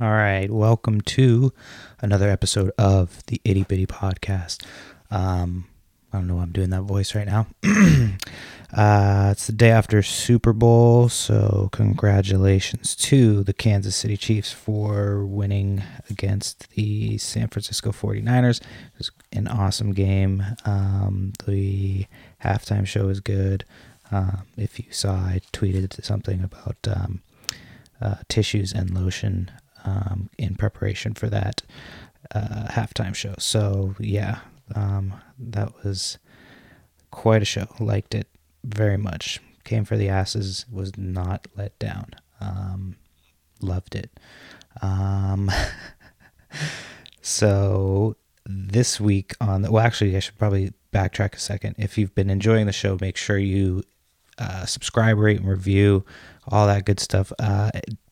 All right, welcome to another episode of the Itty Bitty Podcast. Um, I don't know why I'm doing that voice right now. uh, it's the day after Super Bowl, so congratulations to the Kansas City Chiefs for winning against the San Francisco 49ers. It was an awesome game. Um, the halftime show was good. Um, if you saw, I tweeted something about um, uh, tissues and lotion um, in preparation for that uh, halftime show. So yeah, um, that was quite a show. Liked it very much. Came for the asses. Was not let down. Um, loved it. Um, so this week on the well, actually, I should probably backtrack a second. If you've been enjoying the show, make sure you uh, subscribe, rate, and review, all that good stuff. Uh,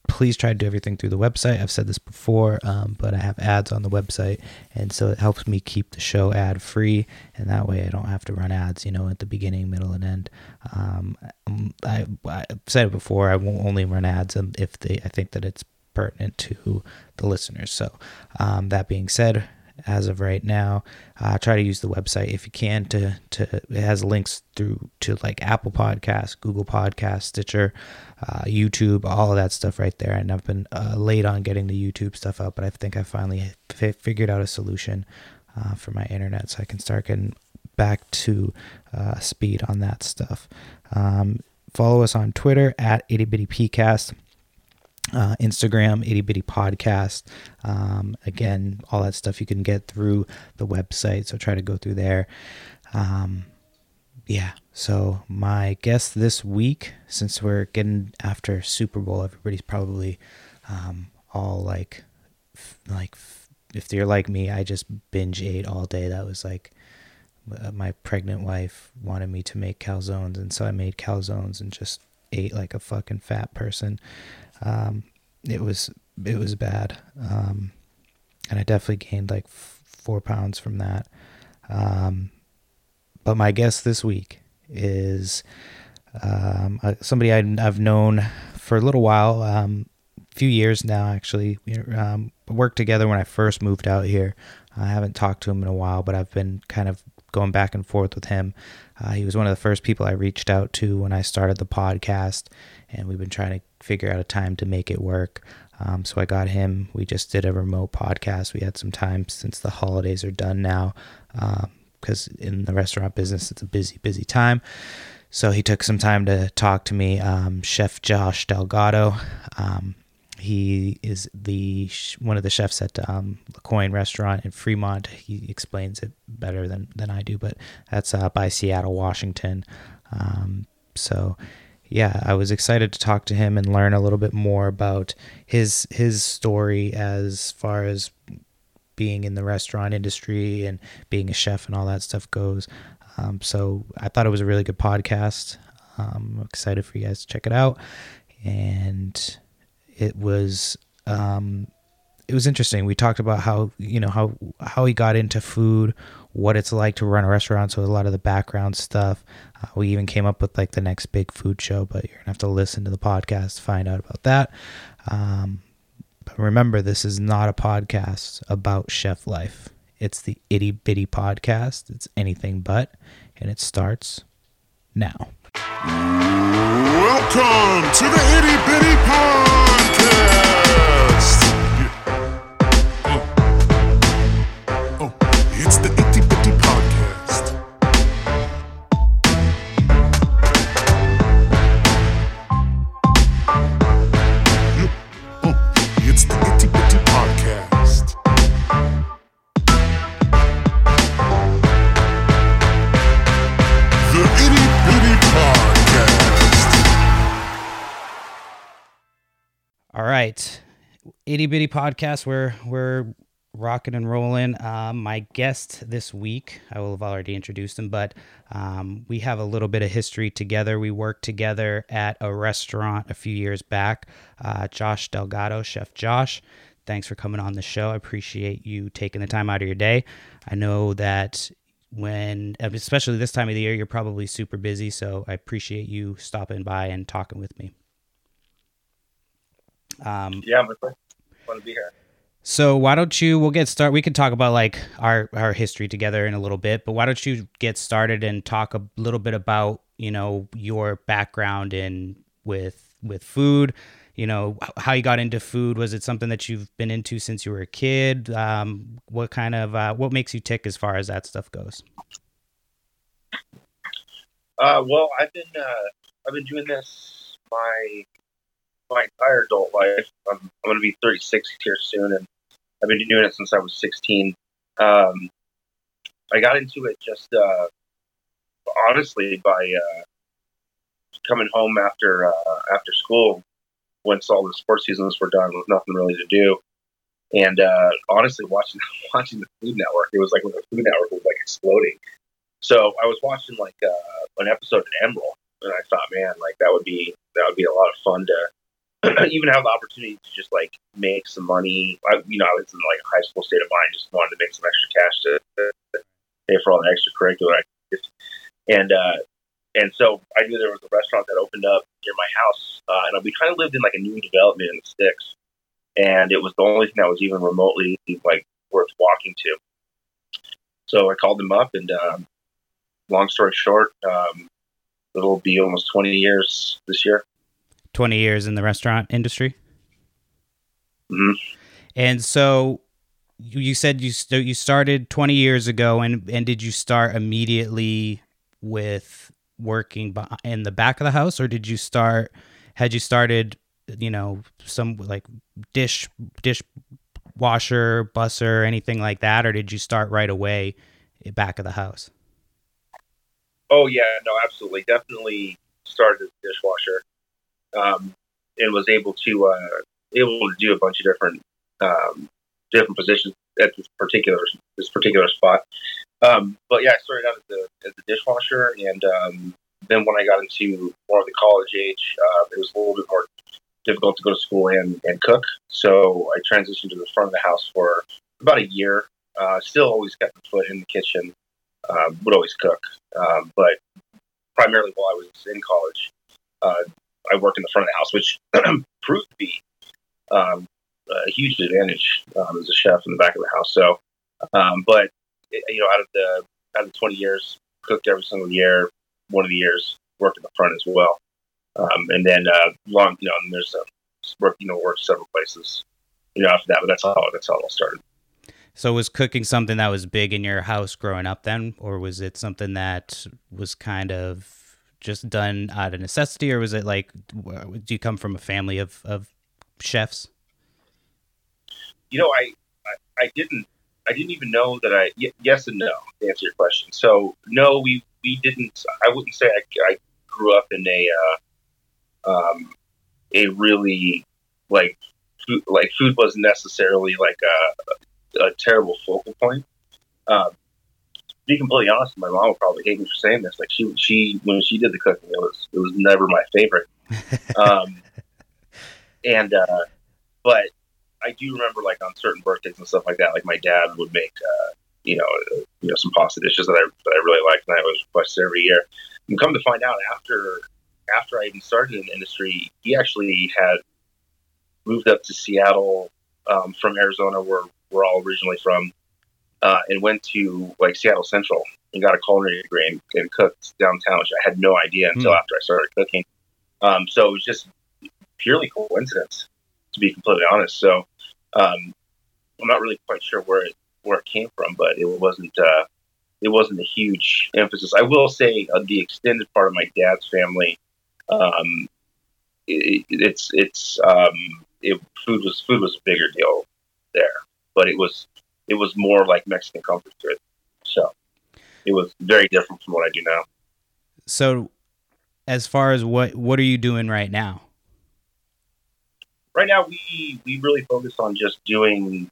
please try to do everything through the website. I've said this before, um, but I have ads on the website, and so it helps me keep the show ad free, and that way I don't have to run ads, you know, at the beginning, middle, and end. Um, I, I've said it before. I won't only run ads if they I think that it's pertinent to the listeners. So, um, that being said, as of right now. Uh, try to use the website if you can to to it has links through to like Apple Podcasts, Google Podcasts, Stitcher, uh, YouTube, all of that stuff right there. And I've been uh, late on getting the YouTube stuff up, but I think I finally f- figured out a solution uh, for my internet so I can start getting back to uh, speed on that stuff. Um, follow us on Twitter at itty bitty pcast uh, Instagram, itty bitty podcast. Um, again, all that stuff you can get through the website. So try to go through there. Um, yeah. So my guest this week, since we're getting after Super Bowl, everybody's probably um, all like, like if you're like me, I just binge ate all day. That was like uh, my pregnant wife wanted me to make calzones, and so I made calzones and just ate like a fucking fat person. Um, it was it was bad, um, and I definitely gained like f- four pounds from that. Um, but my guest this week is um, uh, somebody I, have known for a little while, um, a few years now actually. We um, worked together when I first moved out here. I haven't talked to him in a while, but I've been kind of going back and forth with him. Uh, he was one of the first people I reached out to when I started the podcast, and we've been trying to figure out a time to make it work. Um, so I got him. We just did a remote podcast. We had some time since the holidays are done now, because in the restaurant business, it's a busy, busy time. So he took some time to talk to me. Um, Chef Josh Delgado. Um, he is the one of the chefs at um, Le Coin Restaurant in Fremont. He explains it better than, than I do, but that's uh, by Seattle, Washington. Um, so yeah, I was excited to talk to him and learn a little bit more about his his story as far as being in the restaurant industry and being a chef and all that stuff goes. Um, so I thought it was a really good podcast. Um, I'm excited for you guys to check it out, and it was um, it was interesting. We talked about how you know how how he got into food, what it's like to run a restaurant. So a lot of the background stuff. Uh, we even came up with like the next big food show, but you're gonna have to listen to the podcast to find out about that. Um, but remember, this is not a podcast about chef life. It's the itty bitty podcast. It's anything but, and it starts now. Welcome to the itty bitty podcast. Right, itty bitty podcast. We're we're rocking and rolling. Um, my guest this week, I will have already introduced him, but um, we have a little bit of history together. We worked together at a restaurant a few years back. Uh, Josh Delgado, Chef Josh. Thanks for coming on the show. I appreciate you taking the time out of your day. I know that when, especially this time of the year, you're probably super busy. So I appreciate you stopping by and talking with me. Um, Yeah, but Fun to be here. So why don't you? We'll get started. We can talk about like our our history together in a little bit, but why don't you get started and talk a little bit about you know your background in with with food. You know how you got into food. Was it something that you've been into since you were a kid? Um, what kind of uh, what makes you tick as far as that stuff goes? Uh, well, I've been uh, I've been doing this my my entire adult life. I'm, I'm going to be 36 here soon, and I've been doing it since I was 16. Um, I got into it just uh, honestly by uh, coming home after uh, after school once all the sports seasons were done with nothing really to do. And uh, honestly, watching watching the Food Network, it was like when the Food Network was like exploding. So I was watching like uh, an episode of Emeril, and I thought, man, like that would be that would be a lot of fun to even have the opportunity to just like make some money. I, you know, I was in like a high school state of mind, just wanted to make some extra cash to, to pay for all the extracurricular activities. And uh, and so I knew there was a restaurant that opened up near my house, uh, and we kind of lived in like a new development in the sticks, and it was the only thing that was even remotely like worth walking to. So I called them up, and um, long story short, um, it'll be almost 20 years this year. 20 years in the restaurant industry. hmm And so you said you st- you started 20 years ago, and and did you start immediately with working in the back of the house, or did you start? Had you started, you know, some like dish dish washer, busser, anything like that, or did you start right away back of the house? Oh yeah, no, absolutely, definitely started as a dishwasher, um, and was able to uh, able to do a bunch of different um, different positions at this particular this particular spot. Um, but yeah, I started out as a, as dishwasher, and um, then when I got into more of the college age, uh, it was a little bit more difficult to go to school and, and cook. So I transitioned to the front of the house for about a year. Uh, still always kept my foot in the kitchen, um, would always cook, um, but primarily while I was in college, uh, I worked in the front of the house, which proved to be um, a huge advantage um, as a chef in the back of the house. So, um, but you know, out of the out of the twenty years, cooked every single year. One of the years worked in the front as well, um, and then uh, long, you know, there's a work, you know, worked several places, you know, after that. But that's how that's how it all started. So was cooking something that was big in your house growing up then, or was it something that was kind of just done out of necessity, or was it like, do you come from a family of, of chefs? you know, I, I, I didn't, I didn't even know that I, y- yes and no, to answer your question. So no, we, we didn't, I wouldn't say I, I grew up in a, uh, um, a really like, food, like food wasn't necessarily like a, a terrible focal point. Um, be completely honest, my mom would probably hate me for saying this. Like she, she, when she did the cooking, it was, it was never my favorite. Um, and, uh, but I do remember like on certain birthdays and stuff like that, like my dad would make, uh, you know, uh, you know, some pasta dishes that I, that I really liked, and I was requested every year. And come to find out, after after I even started in the industry, he actually had moved up to Seattle um, from Arizona, where we're all originally from, uh, and went to like Seattle Central and got a culinary degree and, and cooked downtown, which I had no idea until Hmm. after I started cooking. Um, so it was just purely coincidence, to be completely honest. So um, I'm not really quite sure where it where it came from, but it wasn't uh, it wasn't a huge emphasis. I will say uh, the extended part of my dad's family, um, it, it's it's um, it, food was food was a bigger deal there, but it was it was more like Mexican comfort food, so it was very different from what I do now. So, as far as what what are you doing right now? right now we we really focus on just doing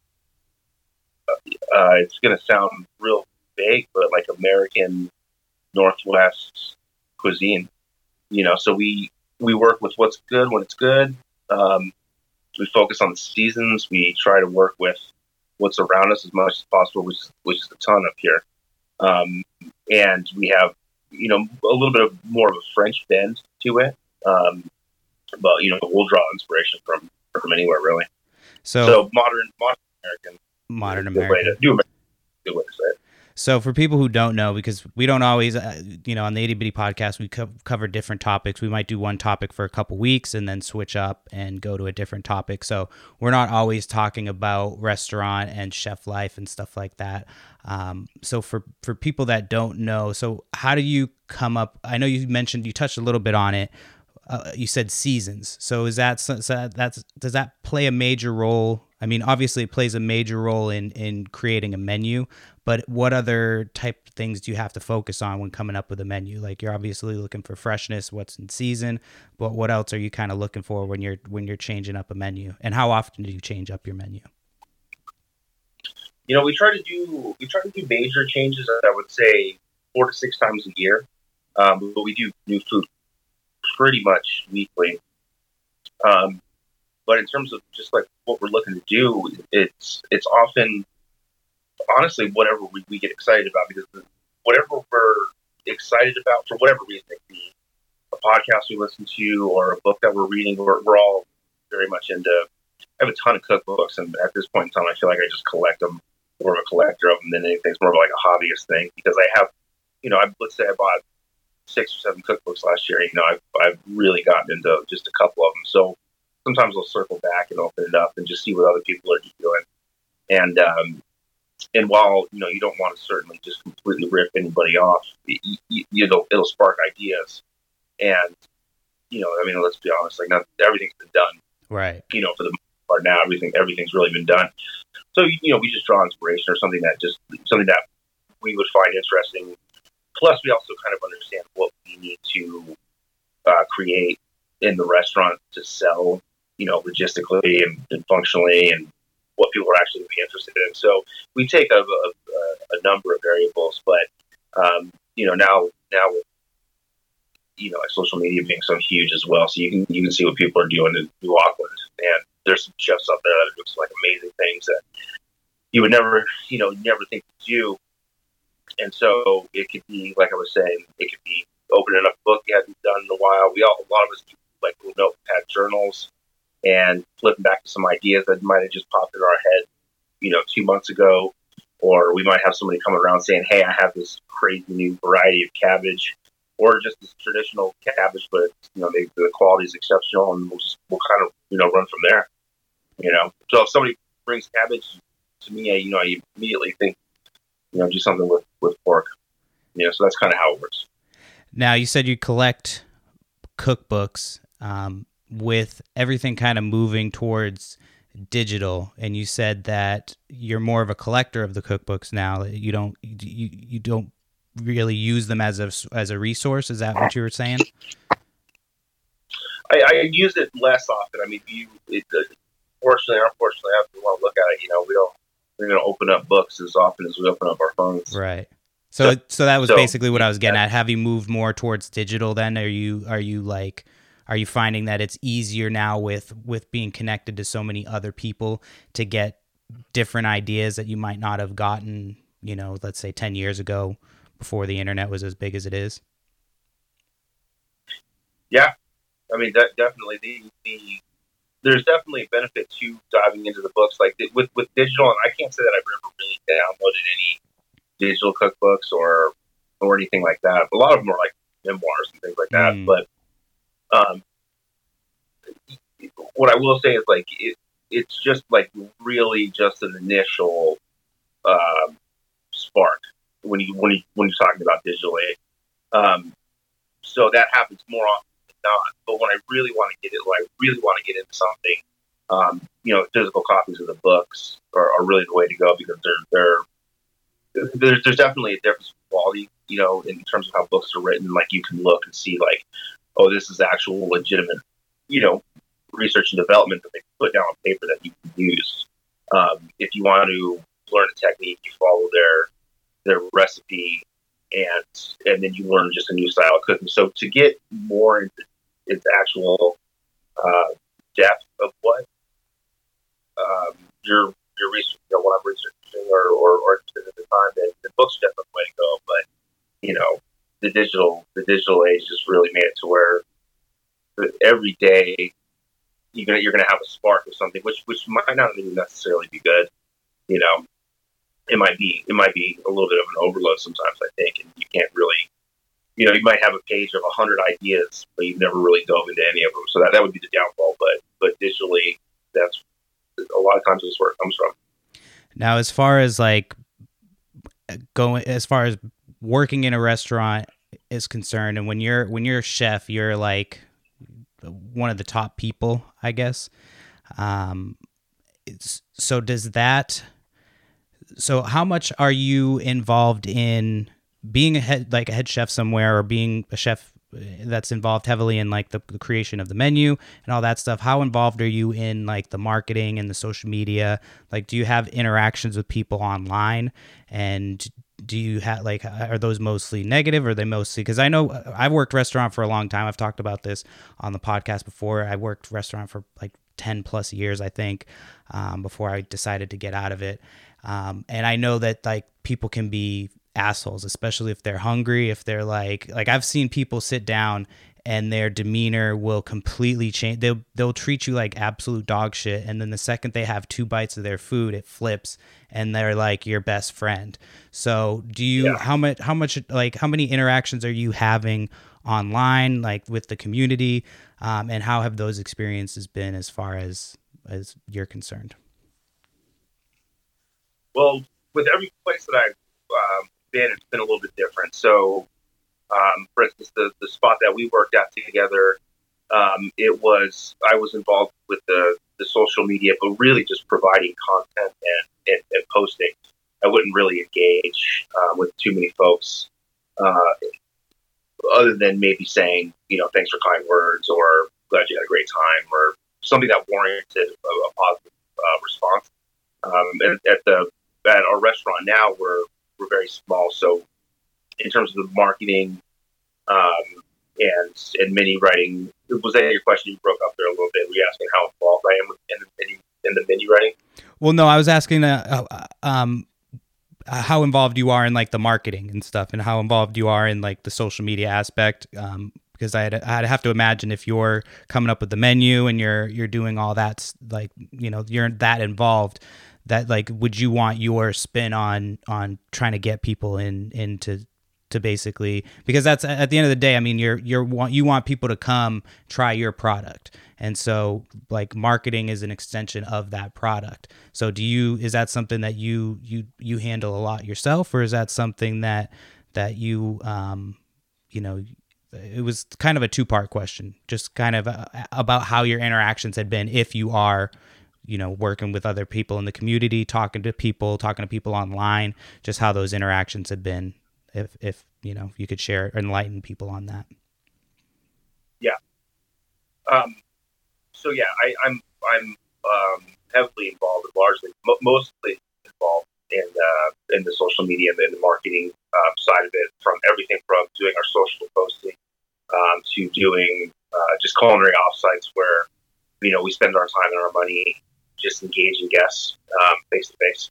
uh, it's going to sound real vague but like american northwest cuisine you know so we we work with what's good when it's good um, we focus on the seasons we try to work with what's around us as much as possible which, which is a ton up here. Um, and we have you know a little bit of more of a french bend to it. Um, but you know we'll draw inspiration from from anywhere really. So, So, modern modern American, modern good way to, new American, good way to say it. So for people who don't know, because we don't always, uh, you know, on the itty bitty podcast, we co- cover different topics. We might do one topic for a couple weeks and then switch up and go to a different topic. So we're not always talking about restaurant and chef life and stuff like that. Um, so for for people that don't know, so how do you come up? I know you mentioned you touched a little bit on it. Uh, you said seasons. So is that so that's does that play a major role? I mean, obviously, it plays a major role in in creating a menu. But what other type of things do you have to focus on when coming up with a menu? Like you're obviously looking for freshness, what's in season, but what else are you kind of looking for when you're when you're changing up a menu? And how often do you change up your menu? You know, we try to do we try to do major changes. I would say four to six times a year, um, but we do new food pretty much weekly. Um, but in terms of just like what we're looking to do, it's it's often honestly whatever we, we get excited about because whatever we're excited about for whatever reason it be a podcast we listen to or a book that we're reading we're, we're all very much into i have a ton of cookbooks and at this point in time i feel like i just collect them more of a collector of them than anything it's more of like a hobbyist thing because i have you know I, let's say i bought six or seven cookbooks last year you know i've, I've really gotten into just a couple of them so sometimes i'll circle back and open it up and just see what other people are doing and um, and while you know you don't want to certainly just completely rip anybody off, you, you, it'll it'll spark ideas, and you know I mean let's be honest, like not everything's been done. Right. You know for the most part now everything everything's really been done. So you know we just draw inspiration or something that just something that we would find interesting. Plus we also kind of understand what we need to uh, create in the restaurant to sell, you know, logistically and, and functionally and what people are actually be interested in. So we take a, a, a number of variables, but um, you know now now you know social media being so huge as well, so you can you can see what people are doing in New Auckland, and there's some chefs out there that are doing some like amazing things that you would never you know never think to do. And so it could be like I was saying, it could be opening up a book you hadn't done in a while. We all a lot of us do like little notepad journals and flipping back to some ideas that might have just popped in our head, you know, two months ago. Or we might have somebody coming around saying, "Hey, I have this crazy new variety of cabbage," or just this traditional cabbage, but you know, they, the quality is exceptional, and we'll just we'll kind of you know run from there. You know, so if somebody brings cabbage to me, I, you know, I immediately think, you know, do something with with pork. You know, so that's kind of how it works. Now you said you collect cookbooks. Um, with everything kind of moving towards digital and you said that you're more of a collector of the cookbooks now you don't you, you don't really use them as a as a resource is that what you were saying I, I use it less often i mean you it, uh, fortunately or unfortunately if we want to look at it you know we don't we're going to open up books as often as we open up our phones. Right. So so, so that was so, basically what i was getting at. Have you moved more towards digital then? Are you are you like are you finding that it's easier now with with being connected to so many other people to get different ideas that you might not have gotten you know let's say 10 years ago before the internet was as big as it is? Yeah. I mean that definitely the, the there's definitely a benefit to diving into the books like with with digital and i can't say that i've ever really downloaded any digital cookbooks or or anything like that a lot of them are like memoirs and things like that mm. but um, what I will say is like it, it's just like really just an initial um, spark when you when you when you're talking about digitally. Um, so that happens more often not. But when I really want to get it, when I really want to get into something, um, you know, physical copies of the books are, are, really the way to go because they're they're there's there's definitely a difference in quality, you know, in terms of how books are written. Like you can look and see like oh, this is actual legitimate, you know, research and development that they put down on paper that you can use. Um, if you want to learn a technique, you follow their their recipe, and and then you learn just a new style of cooking. So to get more into, into actual uh, depth of what um, your your research, you know, what I'm researching or or, or at the time, then the book's definitely the way to go. But you know, the digital the digital age just really made it to where every day you you're gonna you're gonna have a spark of something, which which might not even necessarily be good. You know, it might be it might be a little bit of an overload sometimes. I think, and you can't really. You know, you might have a page of hundred ideas, but you've never really dove into any of them. So that, that would be the downfall. But but digitally, that's a lot of times that's where it comes from. Now, as far as like going, as far as working in a restaurant is concerned, and when you're when you're a chef, you're like one of the top people, I guess. Um, so does that? So how much are you involved in being a head like a head chef somewhere, or being a chef that's involved heavily in like the, the, creation of the menu and all that stuff how involved are you in like the marketing and the social media? Like do you have interactions with people online? And do you have like are those mostly negative or are they mostly because i know uh, i've worked restaurant for a long time. I've talked about this on the podcast before. I worked restaurant for like 10 plus years i think um, before i decided to get out of it. Um, and i know that like people can be assholes especially if they're hungry if they're like like i've seen people sit down and their demeanor will completely change. They'll they'll treat you like absolute dog shit, and then the second they have two bites of their food, it flips, and they're like your best friend. So, do you yeah. how much how much like how many interactions are you having online, like with the community, um, and how have those experiences been as far as as you're concerned? Well, with every place that I've uh, been, it's been a little bit different. So um, for instance, the, the spot that we worked at together, um, it was I was involved with the, the social media, but really just providing content and, and, and posting. I wouldn't really engage uh, with too many folks, uh, other than maybe saying, you know, thanks for kind words or glad you had a great time or something that warranted a, a positive uh, response. Um, at, at the at our restaurant now, we're we're very small, so in terms of the marketing um, and and menu writing. Was that your question? You broke up there a little bit. Were you asking how involved I am in the menu, in the menu writing? Well, no, I was asking uh, uh, um, how involved you are in like the marketing and stuff, and how involved you are in like the social media aspect. Um, because I'd, I'd have to imagine if you're coming up with the menu and you're you're doing all that like you know you're that involved that like would you want your spin on on trying to get people in into to basically because that's at the end of the day i mean you're you're want you want people to come try your product. And so like marketing is an extension of that product. So do you is that something that you you you handle a lot yourself or is that something that that you um you know it was kind of a two part question just kind of uh, about how your interactions had been if you are you know working with other people in the community talking to people talking to people online just how those interactions have been if if you know you could share enlighten people on that. Yeah. Um so yeah I, i'm i'm um, heavily involved largely mo- mostly involved in uh, in the social media and the marketing um, side of it from everything from doing our social posting um, to doing uh, just culinary offsites where you know we spend our time and our money just engaging guests face to face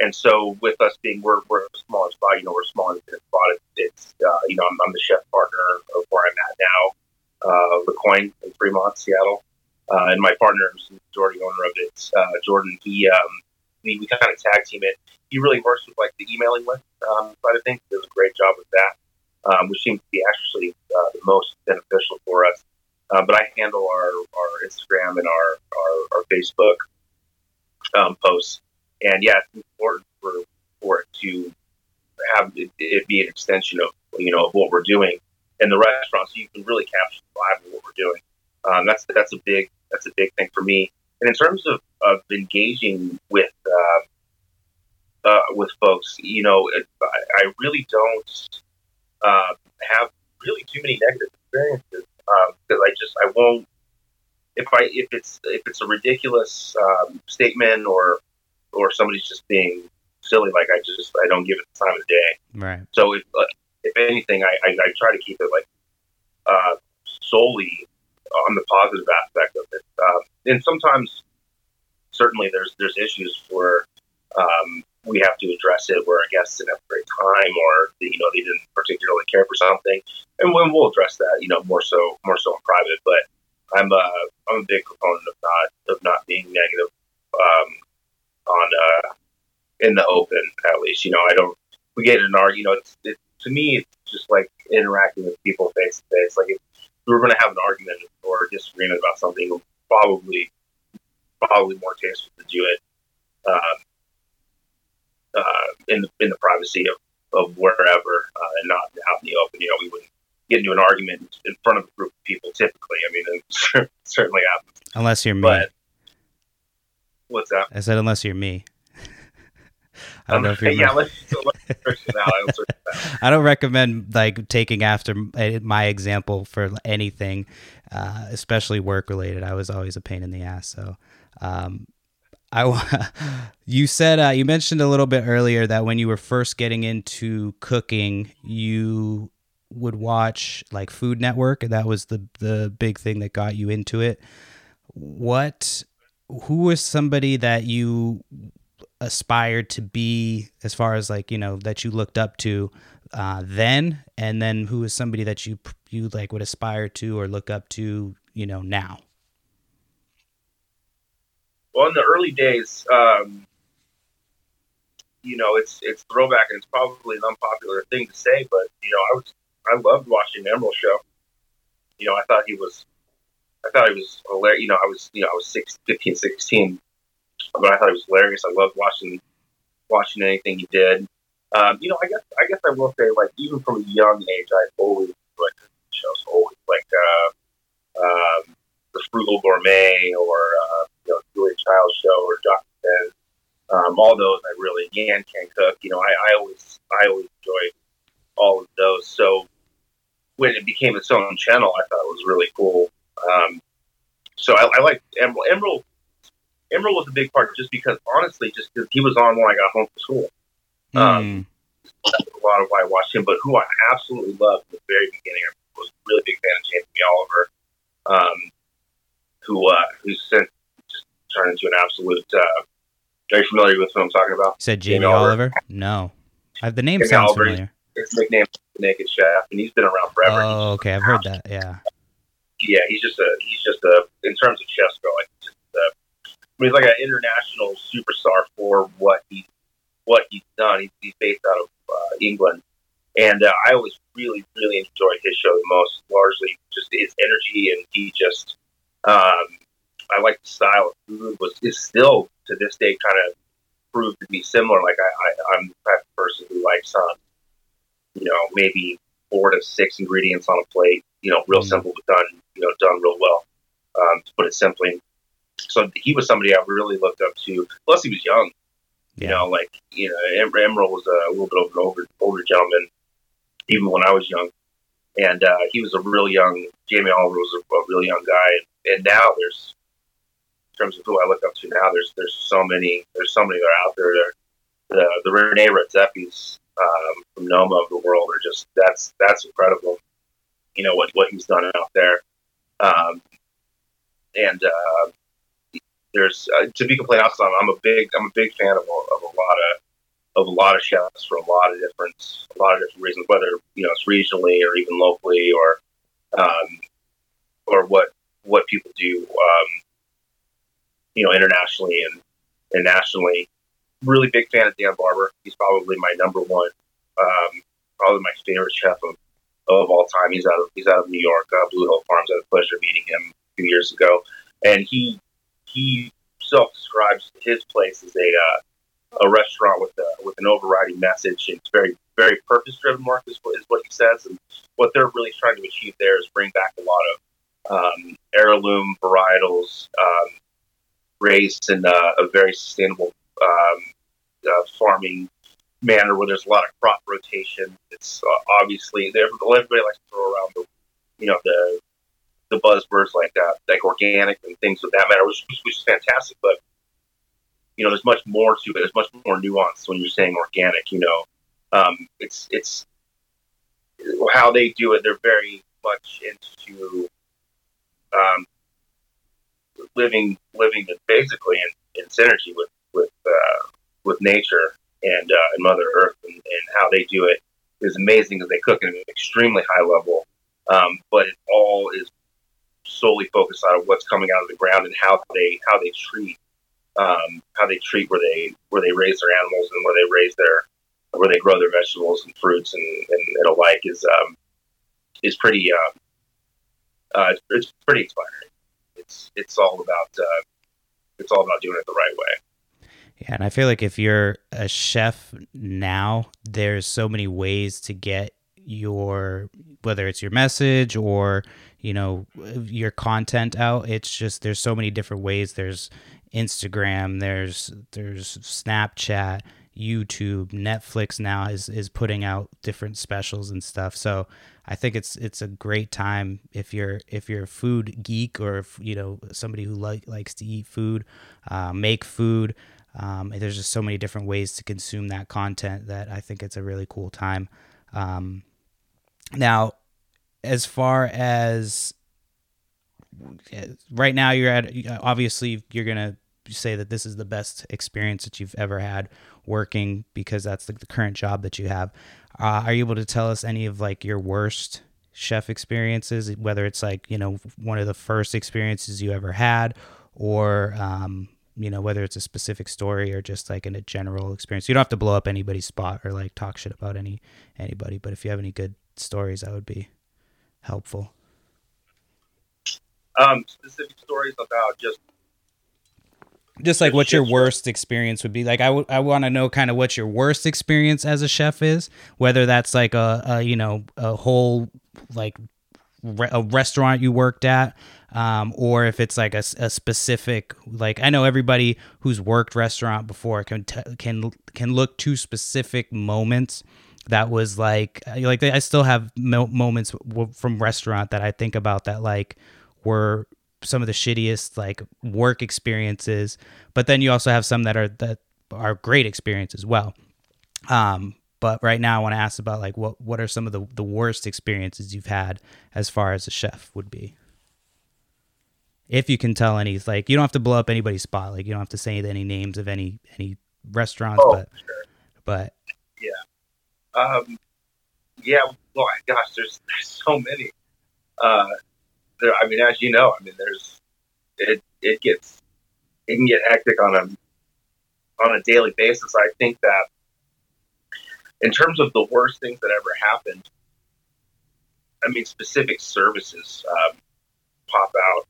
and so, with us being we're, we're a smaller spot, you know, we're a small independent spot. It's, uh, you know, I'm, I'm, the chef partner of where I'm at now, uh, Le Coin in Fremont, Seattle, uh, and my partner, is the majority owner of it, uh, Jordan. He, um, we, we kind of tag team it. He really works with like the emailing list um, side of things. Does a great job with that, um, which seems to be actually uh, the most beneficial for us. Uh, but I handle our, our Instagram and our our, our Facebook um, posts and yeah, it's important for for it to have it, it, be an extension of you know of what we're doing in the restaurant, so you can really capture the vibe of what we're doing. Um, that's that's a big that's a big thing for me. And in terms of, of engaging with uh, uh, with folks, you know, it, I, I, really don't uh, have really too many negative experiences because um, I just I won't if I if it's if it's a ridiculous um, statement or or somebody's just being silly, like I just I don't give it the time of day. Right. So if uh, if anything, I, I, I try to keep it like uh, solely on the positive aspect of it. Um, and sometimes, certainly, there's there's issues where um, we have to address it, where a guest didn't have a great time, or you know they didn't particularly care for something, and when we'll address that, you know, more so more so in private. But I'm a I'm a big proponent of not of not being negative um, on uh, in the open at least. You know, I don't we get an argument. You know, it's it, to me it's just like interacting with people face to face. Like if we were going to have an argument or disagreement about something, probably probably more tasteful to do it um, uh, in the in the privacy of, of wherever uh, and not out in the open. You know, we wouldn't get into an argument in front of a group of people. Typically, I mean, it certainly happens. Unless you're me. But what's that? I said unless you're me. I don't Um, know if you're yeah, let's, let's search it out. I'll search it out. I don't recommend like taking after my example for anything, uh, especially work related. I was always a pain in the ass. So, um, I you said uh, you mentioned a little bit earlier that when you were first getting into cooking, you would watch like Food Network, and that was the the big thing that got you into it. What? Who was somebody that you aspired to be as far as like you know that you looked up to uh, then and then who is somebody that you you like would aspire to or look up to you know now Well, in the early days, um, you know, it's it's throwback and it's probably an unpopular thing to say, but you know, I was I loved watching the Emeril Show. You know, I thought he was, I thought he was hilarious. You know, I was you know I was six, 15, 16, but I thought he was hilarious. I loved watching watching anything he did. Um, you know, I guess I guess I will say like even from a young age, I always the shows. Always like uh, um, the Frugal Gourmet or uh, you know Julia Child Show or Dr. Ben. Um, all those I really Yan Can Cook. You know, I, I always I always enjoyed all of those. So when it became its own channel, I thought it was really cool. Um, so I, I like Emeril. Emeril. Emeril was a big part just because, honestly, just because he was on when I got home from school. Um, That's a lot of why I watched him. But who I absolutely loved from the very beginning, I was a really big fan of Jamie Oliver, um, who uh, who's since turned into an absolute. Uh, are you familiar with who I'm talking about? you said jamie, Jamie Oliver. oliver no I, the name Jamie sounds Oliver. familiar His nickname Naked Chef, and he's been around forever. oh okay i've heard that yeah yeah, he's just a he's just a in terms of chess going. he's just a, I mean, he's like an international superstar for what he what he's done. He's, he's based out of uh, England, and uh, I always really really enjoyed his show the most. Largely just his energy, and he just um, I like the style of food was is still to this day kind of proved to be similar. Like I, I I'm the type of person who likes um, you know maybe four to six ingredients on a plate. You know, real Mm. simple but done. You know, done real well. Um, to put it simply. So he was somebody I really looked up to. Plus, he was young. You know, like you know, Em- Emeril was a little bit of an older older gentleman, even when I was young. And uh, he was a real young. Jamie Oliver was a, a real young guy. And now there's, terms of who I look up to now, there's there's so many there's so many that are out there. The the Rene Redzepi's um, from Noma of the world are just that's that's incredible. You know what what he's done out there, um, and uh, there's uh, to be completely honest, I'm, I'm a big I'm a big fan of, a- of a lot of of a lot of chefs for a lot of different a lot of different reasons, whether you know it's regionally or even locally or um, or what what people do um, you know internationally and and nationally. Really big fan of Dan Barber. He's probably my number one, um, probably my favorite chef of, of all time. He's out of he's out of New York, uh, Blue Hill Farms. I had the pleasure of meeting him a few years ago, and he he self describes his place as a uh, a restaurant with a with an overriding message. It's very very purpose driven. Mark is what, is what he says, and what they're really trying to achieve there is bring back a lot of um, heirloom varietals um, raised in a very sustainable um, uh, farming manner where there's a lot of crop rotation. It's uh, obviously everybody likes to throw around the you know the the buzzwords like uh, like organic and things of that matter, which, which is fantastic. But you know, there's much more to it. There's much more nuance when you're saying organic. You know, um, it's it's how they do it. They're very much into um, living living basically in, in synergy with with uh, with nature and uh, and Mother Earth, and, and how they do it is amazing because they cook at an extremely high level. Um, but it all is solely focus on what's coming out of the ground and how they how they treat um, how they treat where they where they raise their animals and where they raise their where they grow their vegetables and fruits and, and, and alike is um, is pretty uh, uh, it's, it's pretty inspiring. It's it's all about uh, it's all about doing it the right way. Yeah, and I feel like if you're a chef now, there's so many ways to get your whether it's your message or you know your content out it's just there's so many different ways there's instagram there's there's snapchat youtube netflix now is is putting out different specials and stuff. So i think it's it's a great time if you're if you're a food geek or if, you know somebody who like likes to eat food uh, make food um, there's just so many different ways to consume that content that i think it's a really cool time. Um, now, as far as right now, you're at obviously you're gonna say that this is the best experience that you've ever had working because that's the, the current job that you have. Uh, are you able to tell us any of like your worst chef experiences, whether it's like you know one of the first experiences you ever had, or um, you know whether it's a specific story or just like in a general experience. You don't have to blow up anybody's spot or like talk shit about any anybody, but if you have any good stories, that would be helpful. Um, specific stories about just just like what your worst experience would be. Like i, w- I want to know kind of what your worst experience as a chef is whether that's like a, a you know a whole like re- a restaurant you worked at um, or if it's like a, a, specific like i know everybody who's worked restaurant before can t- can can look to specific moments that was like like i still have mo- moments w- from restaurant that i think about that like were some of the shittiest like work experiences but then you also have some that are that are great experience as well um but right now i want to ask about like what what are some of the the worst experiences you've had as far as a chef would be if you can tell any like you don't have to blow up anybody's spot like you don't have to say any names of any any restaurants Oh, but but yeah, um, yeah. Well, gosh, there's, there's so many. Uh, there, I mean, as you know, I mean, there's it. It gets it can get hectic on a on a daily basis. I think that in terms of the worst things that ever happened, I mean, specific services um, pop out,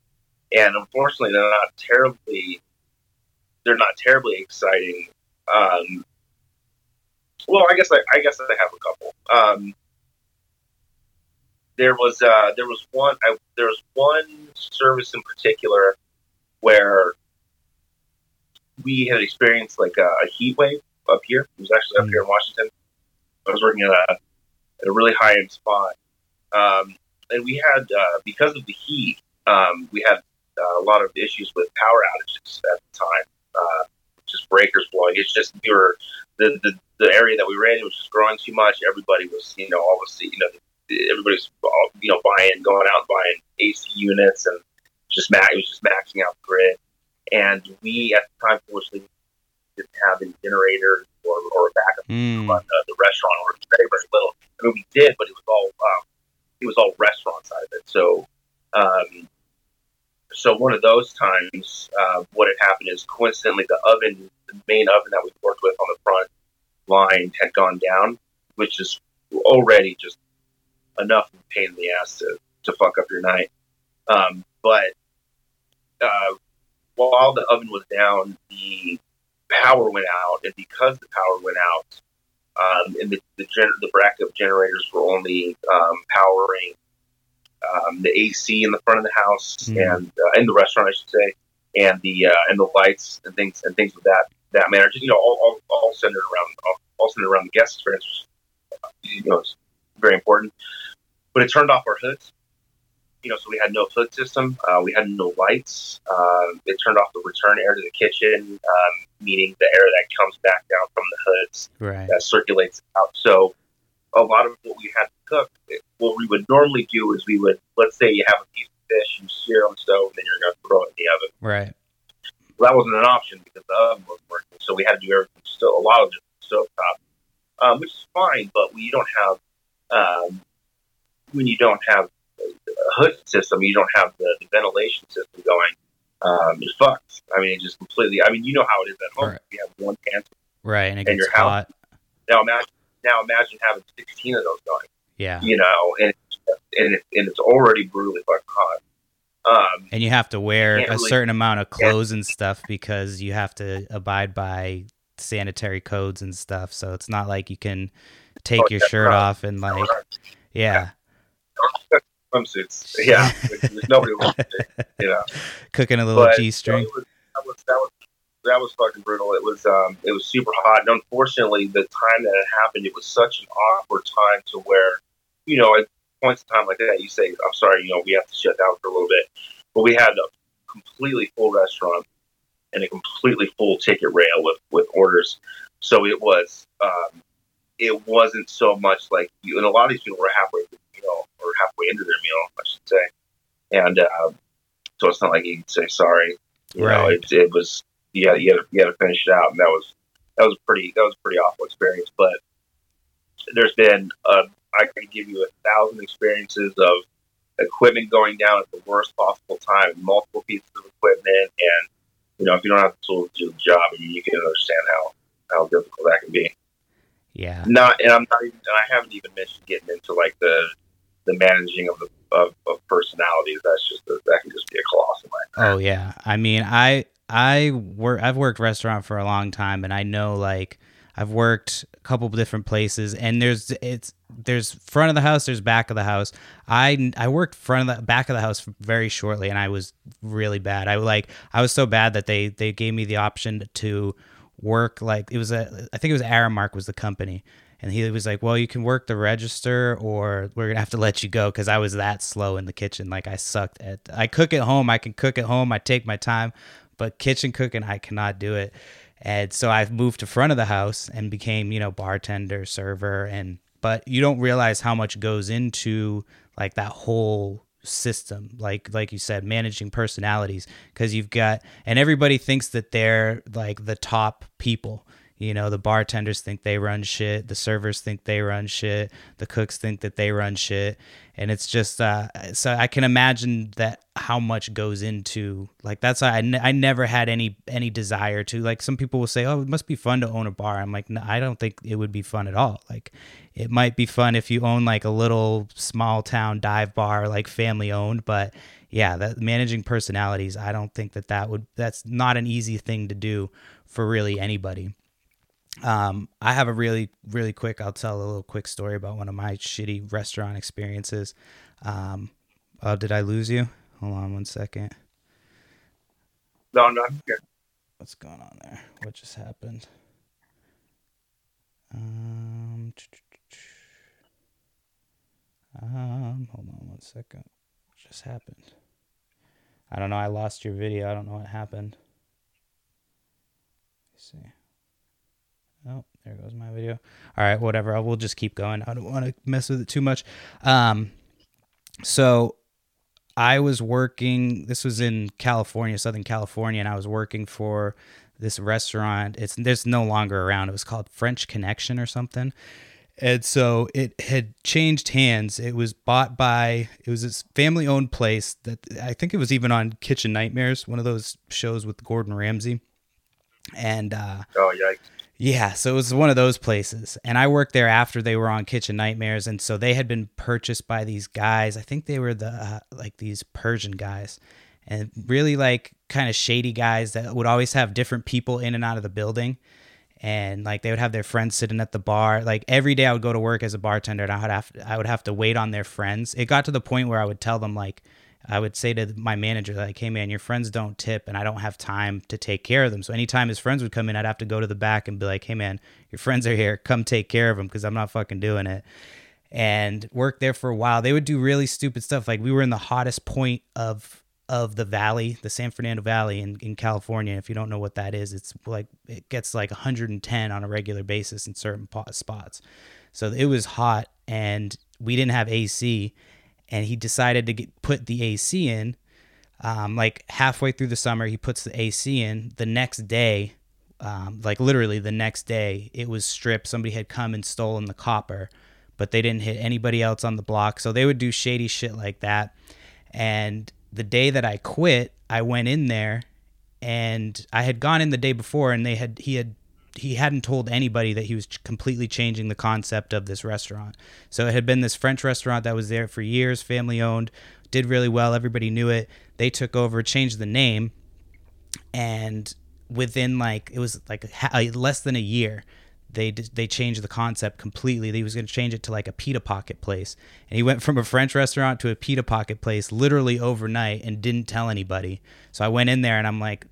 and unfortunately, they're not terribly they're not terribly exciting. Um, well, I guess I, I guess I have a couple. Um, there was uh, there was one I, there was one service in particular where we had experienced like a, a heat wave up here. It was actually up Mm. here in Washington. I was working at a, at a really high end spot, um, and we had uh, because of the heat, um, we had uh, a lot of issues with power outages at the time. Uh, just breakers blowing. It's just we were the, the the area that we ran in was just growing too much. Everybody was you know obviously you know everybody's you know buying going out and buying AC units and just ma- it was just maxing out the grid. And we at the time fortunately didn't have any generators or, or a backup mm, but uh, the restaurant or very very little. I mean, we did, but it was all um, it was all restaurant side of it. So, um, so one of those times, uh, what had happened is coincidentally the oven, the main oven that we worked with on the front line had gone down, which is already just enough pain in the ass to to fuck up your night. Um, but uh, while the oven was down, the power went out, and because the power went out, um, and the the, gener- the backup generators were only um, powering um, the AC in the front of the house Mhm. and uh, in the restaurant, I should say, and the uh, and the lights and things and things of that that manner. Just you know, all, all, all centered around all, all centered around the guest experience. You know, it's very important. But it turned off our hoods. You know, so we had no hood system. Uh, we had no lights. Um, it turned off the return air to the kitchen, um, meaning the air that comes back down from the hoods right that circulates out. So a lot of what we had to cook, it- what we would normally do is we would, let's say you have a piece of fish, you sear on the stove, and then you're going to throw it in the oven. right Well, that wasn't an option because the oven wasn't working. So we had to do everything still, a lot of it stovetop, um, which is fine, but we don't have, um, when you don't have a hood system, you don't have the, the ventilation system going, um, you're fucked. I mean, it just completely. I mean, you know how it is at home. Right. You have one pantry. Right, and it gets your house- hot. Now imagine, now imagine having 16 of those going. Yeah, You know, and and, it, and it's already brutally fucking hot. Um, and you have to wear a really- certain amount of clothes and stuff because you have to abide by sanitary codes and stuff. So it's not like you can take Oh, your shirt right. off and like, yeah, swimsuits. Yeah, nobody wants it. You know. cooking a little G string. That was, that was that was that was fucking brutal. It was um it was super hot, and unfortunately, the time that it happened, it was such an awkward time to where, you know, at points in time like that, you say, "I'm sorry, you know, we have to shut down for a little bit," but we had a completely full restaurant and a completely full ticket rail with with orders, so it was um it wasn't so much like you, and a lot of these people were halfway, you know, or halfway into their meal, I should say, and. Uh, so it's not like you can say sorry. You know, Right. it, it was you had, you had to you had to finish it out, and that was that was pretty that was a pretty awful experience. But there's been uh, I can give you a thousand experiences of equipment going down at the worst possible time, multiple pieces of equipment, and you know if you don't have the tools to do the job, I mean, you can understand how how difficult that can be. Yeah, Not, and I'm not even, and I haven't even mentioned getting into like the the managing of of, of personalities. That's just a, that can just be a colossal. Oh yeah. I mean, I I work I've worked restaurant for a long time and I know like I've worked a couple different places and there's it's there's front of the house, there's back of the house. I I worked front of the back of the house very shortly and I was really bad. I like I was so bad that they they gave me the option to work like it was a I think it was Aramark was the company and he was like, "Well, you can work the register, or we're gonna have to let you go." Because I was that slow in the kitchen. Like I sucked at. I cook at home. I can cook at home. I take my time, but kitchen cooking, I cannot do it. And so I've moved to front of the house and became, you know, bartender, server, and but you don't realize how much goes into like that whole system like like you said managing personalities because you've got and everybody thinks that they're like the top people you know, the bartenders think they run shit, the servers think they run shit, the cooks think that they run shit, and it's just uh so I can imagine that how much goes into like that's why I, I never had any any desire to like some people will say, "Oh, it must be fun to own a bar." I'm like, no, I don't think it would be fun at all. Like it might be fun if you own like a little small town dive bar like family owned, but yeah, that managing personalities, I don't think that that would that's not an easy thing to do for really anybody. Um, I have a really, really quick. I'll tell a little quick story about one of my shitty restaurant experiences. Um, oh, did I lose you? Hold on one second. No, no. What's going on there? What just happened? Um, um, hold on one second. What just happened? I don't know. I lost your video. I don't know what happened. Let's see. Oh, there goes my video. All right, whatever. I will just keep going. I don't want to mess with it too much. Um, so I was working. This was in California, Southern California, and I was working for this restaurant. It's there's no longer around. It was called French Connection or something. And so it had changed hands. It was bought by it was this family owned place that I think it was even on Kitchen Nightmares, one of those shows with Gordon Ramsay. And uh Oh, yikes. Yeah, so it was one of those places. And I worked there after they were on Kitchen Nightmares and so they had been purchased by these guys. I think they were the uh, like these Persian guys. And really like kind of shady guys that would always have different people in and out of the building. And like they would have their friends sitting at the bar. Like every day I would go to work as a bartender and I would have I would have to wait on their friends. It got to the point where I would tell them like I would say to my manager, like, hey, man, your friends don't tip and I don't have time to take care of them. So anytime his friends would come in, I'd have to go to the back and be like, hey, man, your friends are here. Come take care of them because I'm not fucking doing it. And worked there for a while. They would do really stupid stuff. Like we were in the hottest point of of the valley, the San Fernando Valley in, in California. If you don't know what that is, it's like it gets like 110 on a regular basis in certain po- spots. So it was hot and we didn't have AC and he decided to get, put the AC in. Um, like halfway through the summer, he puts the AC in. The next day, um, like literally the next day, it was stripped. Somebody had come and stolen the copper, but they didn't hit anybody else on the block. So they would do shady shit like that. And the day that I quit, I went in there and I had gone in the day before and they had he had he hadn't told anybody that he was completely changing the concept of this restaurant. So it had been this French restaurant that was there for years, family owned, did really well, everybody knew it. They took over, changed the name, and within like it was like uh, less than a year, they they changed the concept completely. He was going to change it to like a pita pocket place, and he went from a French restaurant to a pita pocket place literally overnight and didn't tell anybody. So I went in there and I'm like,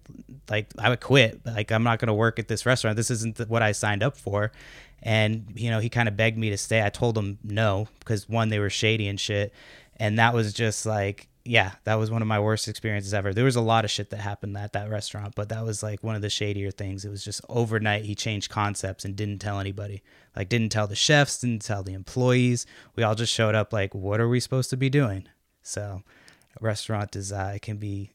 like I would quit. Like I'm not going to work at this restaurant. This isn't what I signed up for. And you know, he kind of begged me to stay. I told him no because one, they were shady and shit, and that was just like yeah, that was one of my worst experiences ever. There was a lot of shit that happened at that restaurant, but that was like one of the shadier things. It was just overnight he changed concepts and didn't tell anybody. Like didn't tell the chefs, didn't tell the employees. We all just showed up like what are we supposed to be doing? So, restaurant design uh, it can be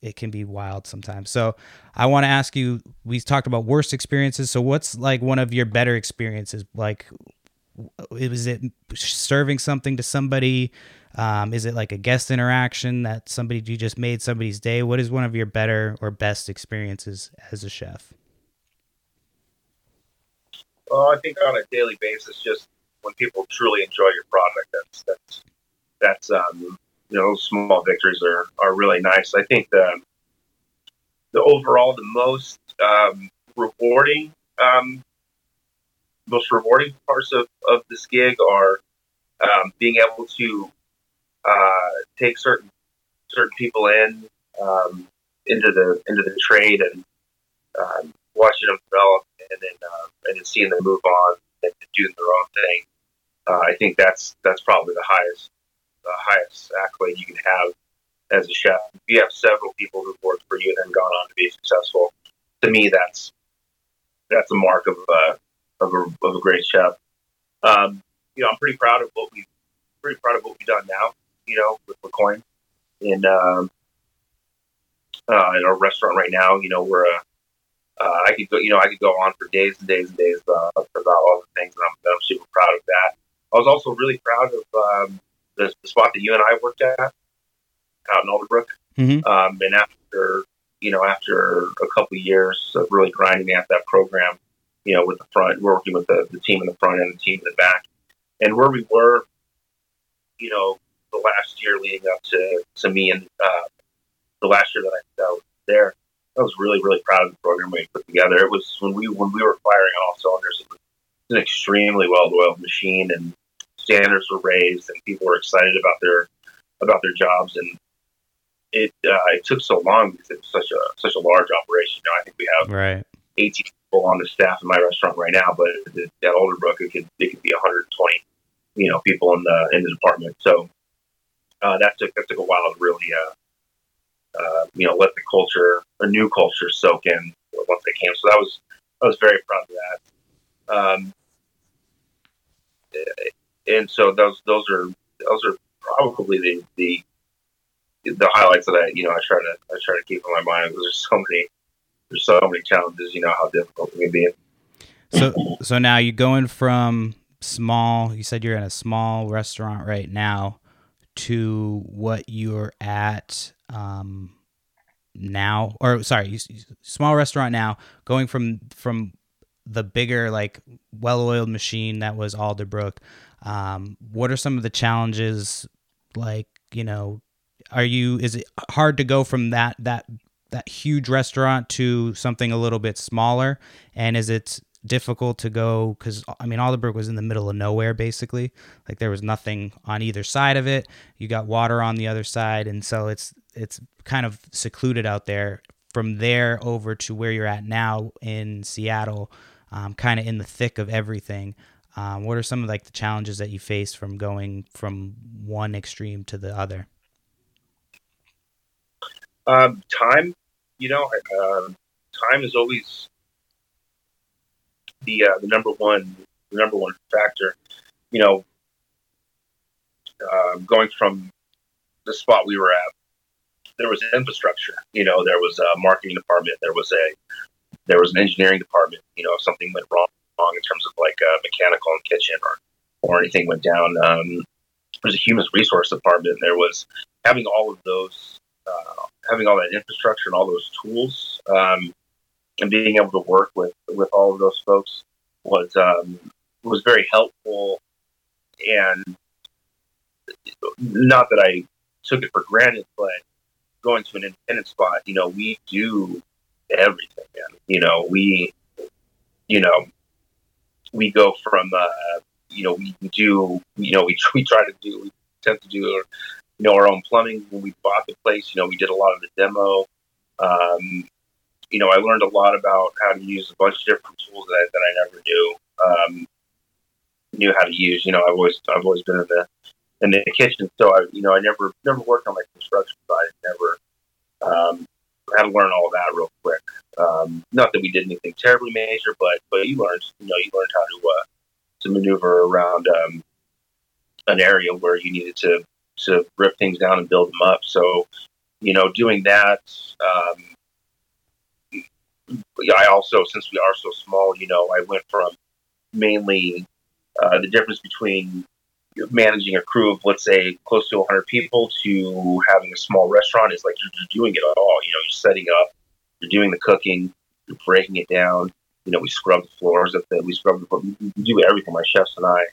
it can be wild sometimes. So, I want to ask you we talked about worst experiences. So, what's like one of your better experiences? Like was it serving something to somebody um, is it like a guest interaction that somebody you just made somebody's day? What is one of your better or best experiences as a chef? Well, I think on a daily basis, just when people truly enjoy your product, that's that's that's um, you know small victories are are really nice. I think the the overall the most um, rewarding um, most rewarding parts of, of this gig are um, being able to uh, take certain certain people in um, into the into the trade and um, watching them develop and then uh, and then seeing them move on and doing their own thing. Uh, I think that's that's probably the highest the highest accolade you can have as a chef. If you have several people who've worked for you and then gone on to be successful, to me that's that's a mark of uh, of, a, of a great chef. Um, you know, I'm pretty proud of what we pretty proud of what we've done now you know, with Le Coin in um, uh, in our restaurant right now. You know, we're a uh, I could go, you know, I could go on for days and days and days uh, about all the things, and I'm, I'm, super proud of that. I was also really proud of um, the, the, spot that you and I worked at out in Alderbrook. Mm-hmm. Um, and after, you know, after a couple of years of really grinding at that program, you know, with the front, working with the, the team in the front and the team in the back, and where we were, you know, the last year leading up to, to me and uh, the last year that I, was there, I was really, really proud of the program we put together. It was when we when we were firing on all cylinders, it was an extremely well-oiled machine, and standards were raised, and people were excited about their about their jobs. And it uh, it took so long because it was such a such a large operation. You know, I think we have right. 18 people on the staff in my restaurant right now, but at Alderbrook it could it could be 120, you know, people in the in the department. So uh, that took that took a while to really, uh, uh, you know, let the culture, a new culture, soak in once they came. So that was I was very proud of that. Um, and so those those are those are probably the the the highlights that I you know I try to I try to keep in my mind. There's so many there's so many challenges. You know how difficult it can be. So so now you're going from small. You said you're in a small restaurant right now to what you're at um, now, or sorry, small restaurant now, going from from the bigger like well-oiled machine that was Alderbrook. Um, what are some of the challenges? Like you know, are you is it hard to go from that that that huge restaurant to something a little bit smaller? And is it difficult to go because I mean Alderbrook was in the middle of nowhere basically. Like there was nothing on either side of it. You got water on the other side, and so it's it's kind of secluded out there. From there over to where you're at now in Seattle, um, kind of in the thick of everything. Um, what are some of like the challenges that you face from going from one extreme to the other? Um, time, you know, uh, time is always the uh, the number one the number one factor. You know, uh, going from the spot we were at, there was infrastructure. You know, there was a marketing department. There was a there was an engineering department. You know, if something went wrong, wrong in terms of like uh, mechanical and kitchen or or anything went down. Um, there's a human resource department. There was having all of those, uh, having all that infrastructure and all those tools, um, and being able to work with with all of those folks was um, was very helpful. And not that I took it for granted, but going to an independent spot, you know, we do everything. Man. You know, we, you know, we go from, uh, you know, we do, you know, we, we try to do, we attempt to do, you know, our own plumbing. When we bought the place, you know, we did a lot of the demo. Um, you know, I learned a lot about how to use a bunch of different tools that, that I never knew, um, knew how to use. You know, I've always, I've always been in the, in the kitchen. So I, you know, I never, never worked on my construction side. Never, um, had to learn all that real quick. Um, not that we did anything terribly major, but but you learned, you know, you learned how to uh, to maneuver around um, an area where you needed to to rip things down and build them up. So, you know, doing that. Um, I also, since we are so small, you know, I went from mainly uh, the difference between managing a crew of let's say close to 100 people to having a small restaurant is like you're, doing it all you know you're setting up you're doing the cooking you're breaking it down you know we scrub the floors up we scrub the floor. we do everything my chefs and i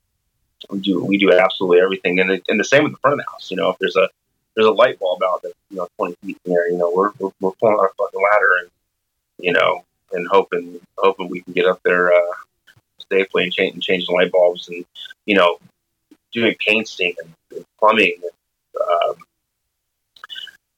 we do we do absolutely everything and, it, and the same with the front of the house you know if there's a there's a light bulb out that you know 20 feet in there you know we're, we're, we're pulling our fucking ladder and you know and hoping hoping we can get up there uh safely and change and change the light bulbs and you know doing painting and, and plumbing and um,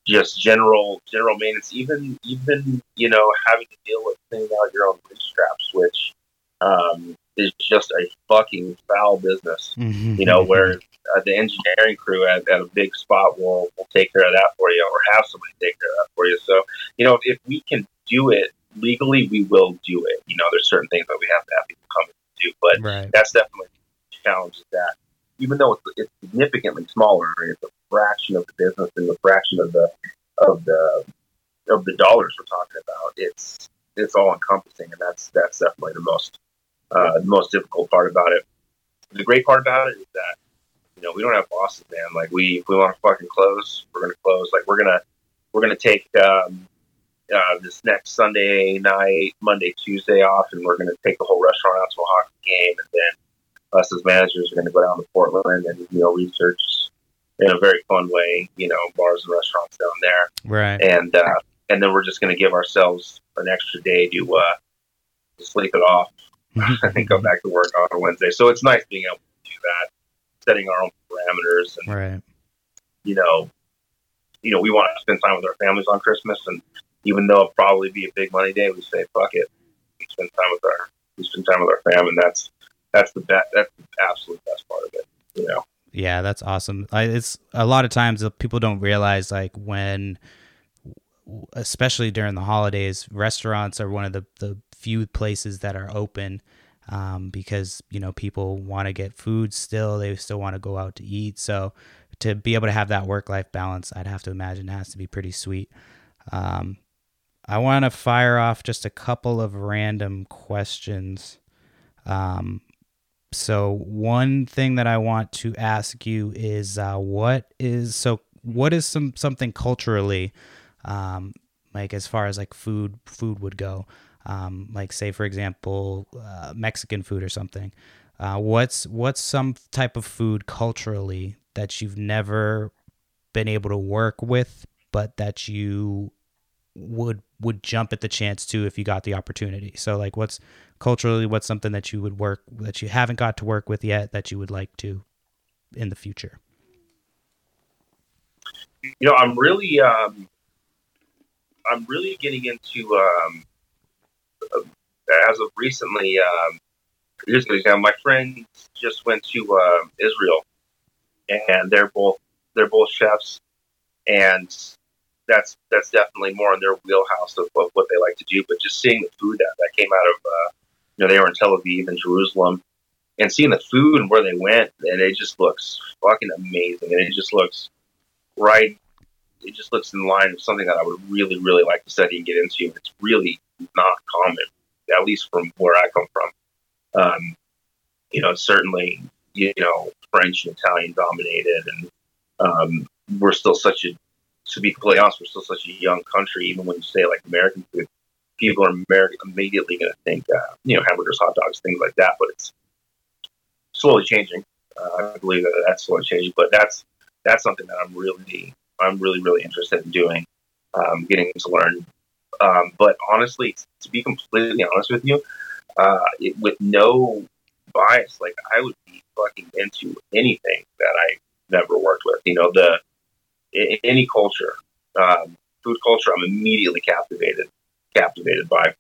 just general general maintenance. Even even you know having to deal with cleaning out your own grease traps, which um, is just a fucking foul business. Mm-hmm. You know where uh, the engineering crew at, at a big spot will will take care of that for you, or have somebody take care of that for you. So you know if we can do it legally, we will do it. You know, there's certain things that we have to have people come and do, but Right. that's definitely a challenge. Is that even though it's, it's significantly smaller, it's a fraction of the business and a fraction of the of the of the dollars we're talking about. It's it's all encompassing, and that's that's definitely the most uh, the most difficult part about it. The great part about it is that you know we don't have bosses, man. Like we if we want to fucking close, we're gonna close. Like we're gonna we're gonna take um, uh, this next Sunday night, Monday, Tuesday off, and we're gonna take the whole restaurant out to a hockey game, and then us as managers are going to go down to Portland and you know research in a very fun way, you know, bars and restaurants down there, Right. and uh, and then we're just going to give ourselves an extra day to uh, to sleep it off and go back to work on a Wednesday. So it's nice being able to do that, setting our own parameters, and right. you know, you know, we want to spend time with our families on Christmas, and even though it'll probably be a big money day, we say fuck it, we spend time with our we spend time with our family, and that's that's the best, that's the absolute best part of it, you know. Yeah, that's awesome. I, it's a lot of times people don't realize like when, especially during the holidays, restaurants are one of the the few places that are open um, because you know people want to get food still. They still want to go out to eat. So to be able to have that work life balance, I'd have to imagine has to be pretty sweet. Um, I want to fire off just a couple of random questions. Um, so one thing that I want to ask you is uh, what is so what is some something culturally um, like as far as like food food would go um, like say for example uh, Mexican food or something uh, what's what's some type of food culturally that you've never been able to work with but that you would would jump at the chance to if you got the opportunity so like what's culturally what's something that you would work that you haven't got to work with yet that you would like to in the future you know, I'm really, um, I'm really getting into, um, uh, as of recently, um, an example. My friends just went to uh, Israel, and they're both they're both chefs, and that's that's definitely more in their wheelhouse of, of what they like to do. But just seeing the food that that came out of, uh, you know, they were in Tel Aviv and Jerusalem, and seeing the food and where they went, and it just looks fucking amazing, and it just looks right. It just looks in line with something that I would really, really like to study and get into. It's really not common, at least from where I come from. Um, you know, certainly, you know French and Italian dominated, and um, we're still such a to be completely honest, we're still such a young country. Even when you say like American food, people are American, immediately going to think uh, you know hamburgers, hot dogs, things like that. But it's slowly changing. Uh, I believe that that's slowly changing, but that's that's something that I'm really I'm really really interested in doing, um, getting to learn. Um, but honestly, to be completely honest with you, uh, it, with no bias, like I would be fucking into anything that I never worked with. You know, the any culture, um, food culture, I'm immediately captivated captivated by.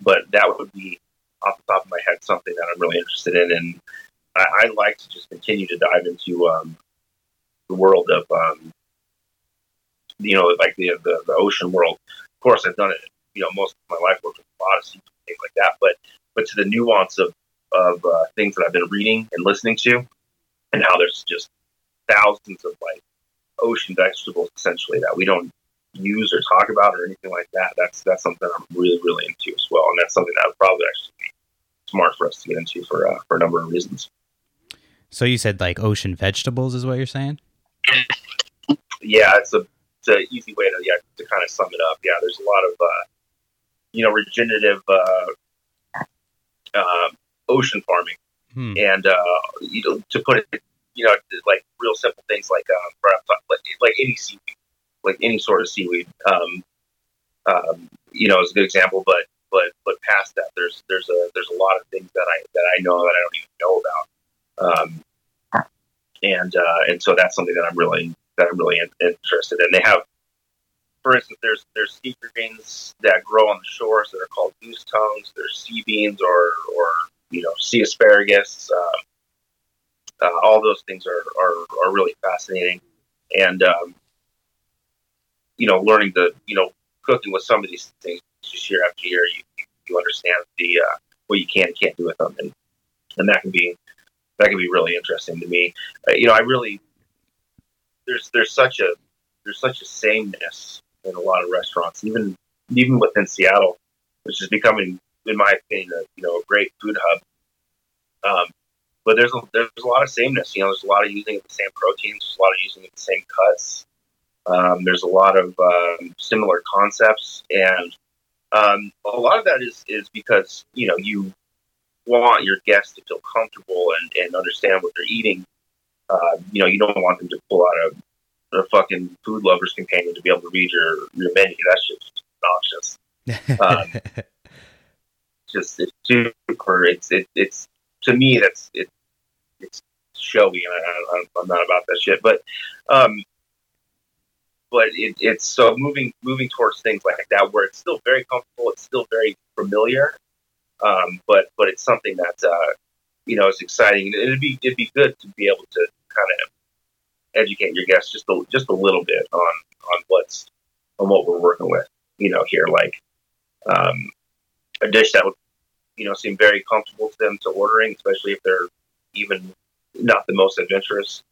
But that would be off the top of my head something that I'm really interested in, and I, I like to just continue to dive into um, the world of um, you know, like the, the the ocean world. Of course, I've done it. You know, most of my life worked with seafood things like that. But but to the nuance of of uh, things that I've been reading and listening to, and how there's just thousands of like ocean vegetables essentially that we don't use or talk about or anything like that. That's that's something I'm really really into as well, and that's something that would probably actually be smart for us to get into for uh, for a number of reasons. So you said like ocean vegetables is what you're saying? Yeah, it's a it's an easy way to yeah to kind of sum it up. Yeah, there's a lot of uh, you know regenerative uh, uh, ocean farming, Hmm. and uh, you know to put it you know like real simple things like um, like, like any seaweed, like any sort of seaweed. Um, um, you know, is a good example, but but but past that, there's there's a there's a lot of things that I that I know that I don't even know about, um, and uh, and so that's something that I'm really that I'm really in, interested in. They have, for instance, there's there's sea greens that grow on the shores that are called goose tongues. There's sea beans or or you know sea asparagus. Uh, uh, all those things are, are, are really fascinating, and um, you know, learning the you know cooking with some of these things just year after year, you you understand the uh, what you can and can't do with them, and and that can be that can be really interesting to me. Uh, you know, I really there's there's such a there's such a sameness in a lot of restaurants, even even within Seattle, which is becoming, in my opinion, a, you know a great food hub. Um, but there's a, there's a lot of sameness. You know, there's a lot of using the same proteins. There's a lot of using the same cuts. Um, there's a lot of um, similar concepts, and um, a lot of that is is because you know you want your guests to feel comfortable and, and understand what they're eating. Uh, you know, you don't want them to pull out a, a fucking food lovers companion to be able to read your your menu. That's just obnoxious. Um, just it's super. It's it, it's to me that's it. It's showy, and I, I'm not about that shit. But um, but it, it's so moving moving towards things like that where it's still very comfortable. It's still very familiar. Um, but but it's something that uh, you know is exciting. It'd be it'd be good to be able to kind of educate your guests just a, just a little bit on on what's on what we're working with. You know, here like um, a dish that would you know seem very comfortable to them to ordering, especially if they're even not the most adventurous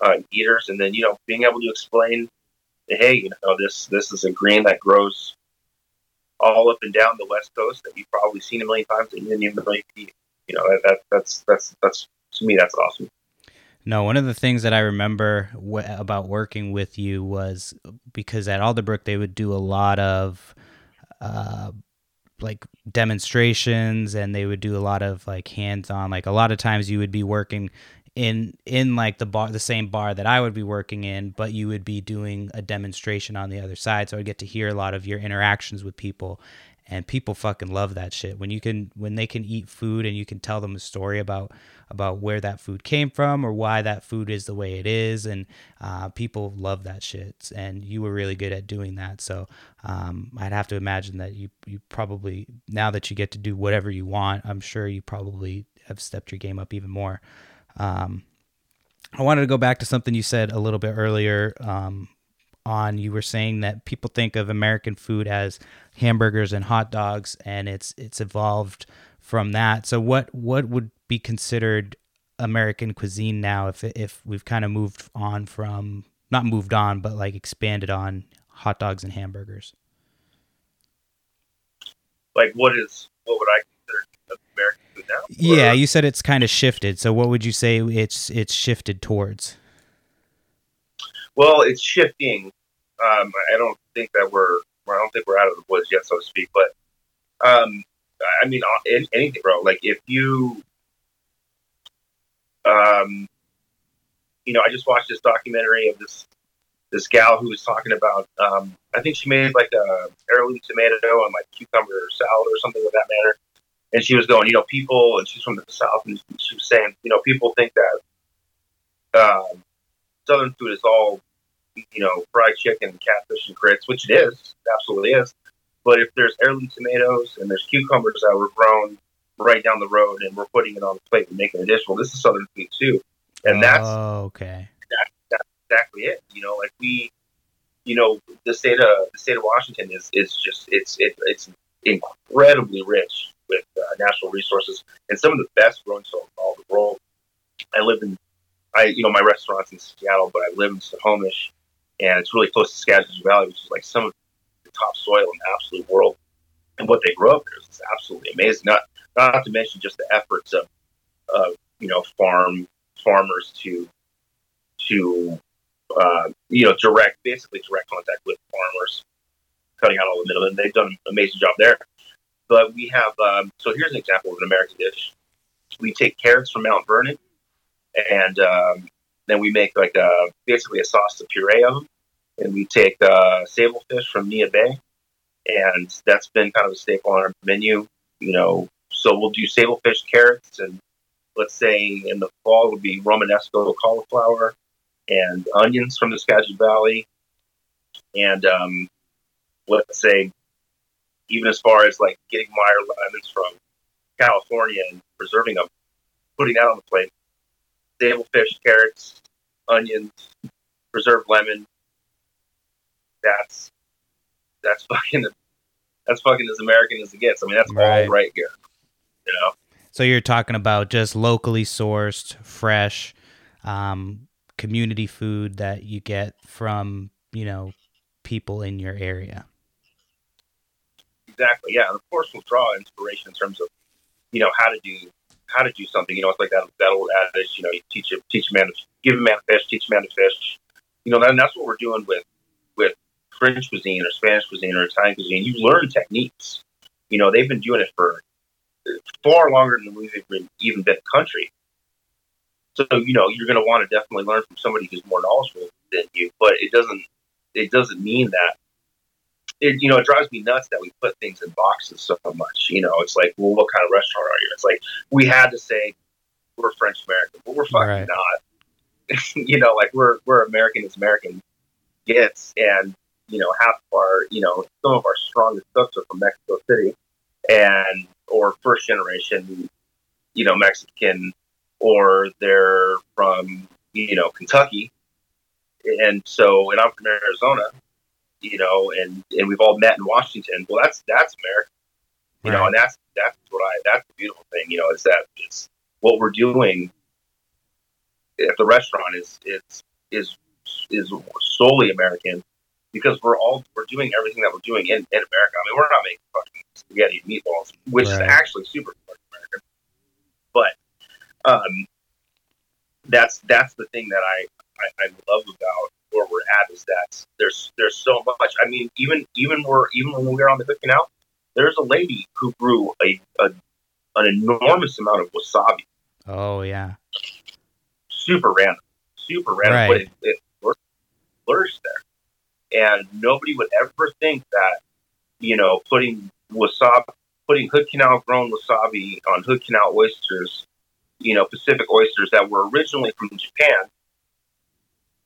uh, eaters. And then you know being able to explain, hey, you know this this is a green that grows all up and down the west coast that you've probably seen a million times that you didn't even you eat. You know that that's that's that's to me that's awesome. No, one of the things that I remember w- about working with you was because at Alderbrook they would do a lot of uh, like demonstrations and they would do a lot of like hands-on. Like a lot of times you would be working in in like the bar the same bar that I would be working in, but you would be doing a demonstration on the other side. So I'd get to hear a lot of your interactions with people and people fucking love that shit when you can when they can eat food and you can tell them a story about about where that food came from or why that food is the way it is and uh, people love that shit and you were really good at doing that. So um, i'd have to imagine that you you probably now that you get to do whatever you want i'm sure you probably have stepped your game up even more. Um, i wanted to go back to something you said a little bit earlier um, on you were saying that people think of American food as hamburgers and hot dogs and it's it's evolved from that. So what what would be considered American cuisine now if if we've kind of moved on from not moved on but like expanded on hot dogs and hamburgers? Like what is what would I consider American food now? Yeah, Or- you said it's kind of shifted. So what would you say it's it's shifted towards? Well, it's shifting. Um, I don't think that we're. I don't think we're out of the woods yet, so to speak. But um, I mean, uh, anything, bro. Like if you, um, you know, I just watched this documentary of this this gal who was talking about. Um, I think she made like a heirloom tomato and like cucumber salad or something of that matter. And she was going, you know, people, and she's from the south, and she was saying, you know, people think that um, southern food is all you know, fried chicken, catfish, and grits, which it is, absolutely is. But if there's heirloom tomatoes and there's cucumbers that were grown right down the road and we're putting it on the plate and making a dish, well, this is southern food too, and that's oh, okay. exactly it. You know, like we, you know, the state of the state of Washington is is just it's it, it's incredibly rich with uh, natural resources and some of the best growing soil in all the world. I live in, I you know, my restaurant's in Seattle, but I live in Snohomish, and it's really close to Skagit Valley, which is like some of the top soil in the absolute world. And what they grow up there is absolutely amazing. Not not to mention just the efforts of, of you know, farm farmers to to uh, you know direct basically direct contact with farmers, cutting out all the middlemen. They've done an amazing job there. But we have um, so here's an example of an American dish. We take carrots from Mount Vernon, and um, then we make like a basically a sauce to puree of them. And we take uh, sable fish from Neah Bay, and that's been kind of a staple on our menu. You know, so we'll do sable fish, carrots, and let's say in the fall would be Romanesco cauliflower and onions from the Skagit Valley, and um, let's say even as far as like getting Meyer lemons from California and preserving them, putting that on the plate. Sable fish, carrots, onions, preserved lemon. That's that's fucking that's fucking as American as it gets. I mean, that's Right. all right here. You know, So you're talking about just locally sourced, fresh, um, community food that you get from you know people in your area. exactly. Yeah, and of course we'll draw inspiration in terms of you know how to do how to do something. You know, it's like that that old adage. You know, you teach a teach a man to give a man a fish, teach a man to fish. You know, and that's what we're doing with French cuisine or Spanish cuisine or Italian cuisine. You learn techniques. You know, they've been doing it for far longer than we've even even been a country. So you know, you're going to want to definitely learn from somebody who's more knowledgeable than you. But it doesn't it doesn't mean that it, you know, it drives me nuts that we put things in boxes so much. You know, it's like, well, what kind of restaurant are you? It's like we had to say we're French American, but we're fucking Right. not. you know, like we're we're American as American gets, and you know, half of our, you know, some of our strongest cooks are from Mexico City, and or first generation, you know, Mexican, or they're from you know Kentucky, and so, and I'm from Arizona, you know, and and we've all met in Washington. Well, that's that's America, you know, and that's that's what I that's the beautiful thing, you know, is that it's what we're doing at the restaurant is it's, is is solely American because we're all we're doing everything that we're doing in, in America. I mean, we're not making fucking spaghetti and meatballs, which Right. is actually super American. But um, that's that's the thing that I, I I love about where we're at is that there's there's so much. I mean, even even we're even when we were on the cooking out, there's a lady who grew a, a an enormous amount of wasabi Oh yeah, super random, super random, but it, it flourished there. And nobody would ever think that, you know, putting wasabi, putting Hood Canal grown wasabi on Hood Canal oysters, you know, Pacific oysters that were originally from Japan,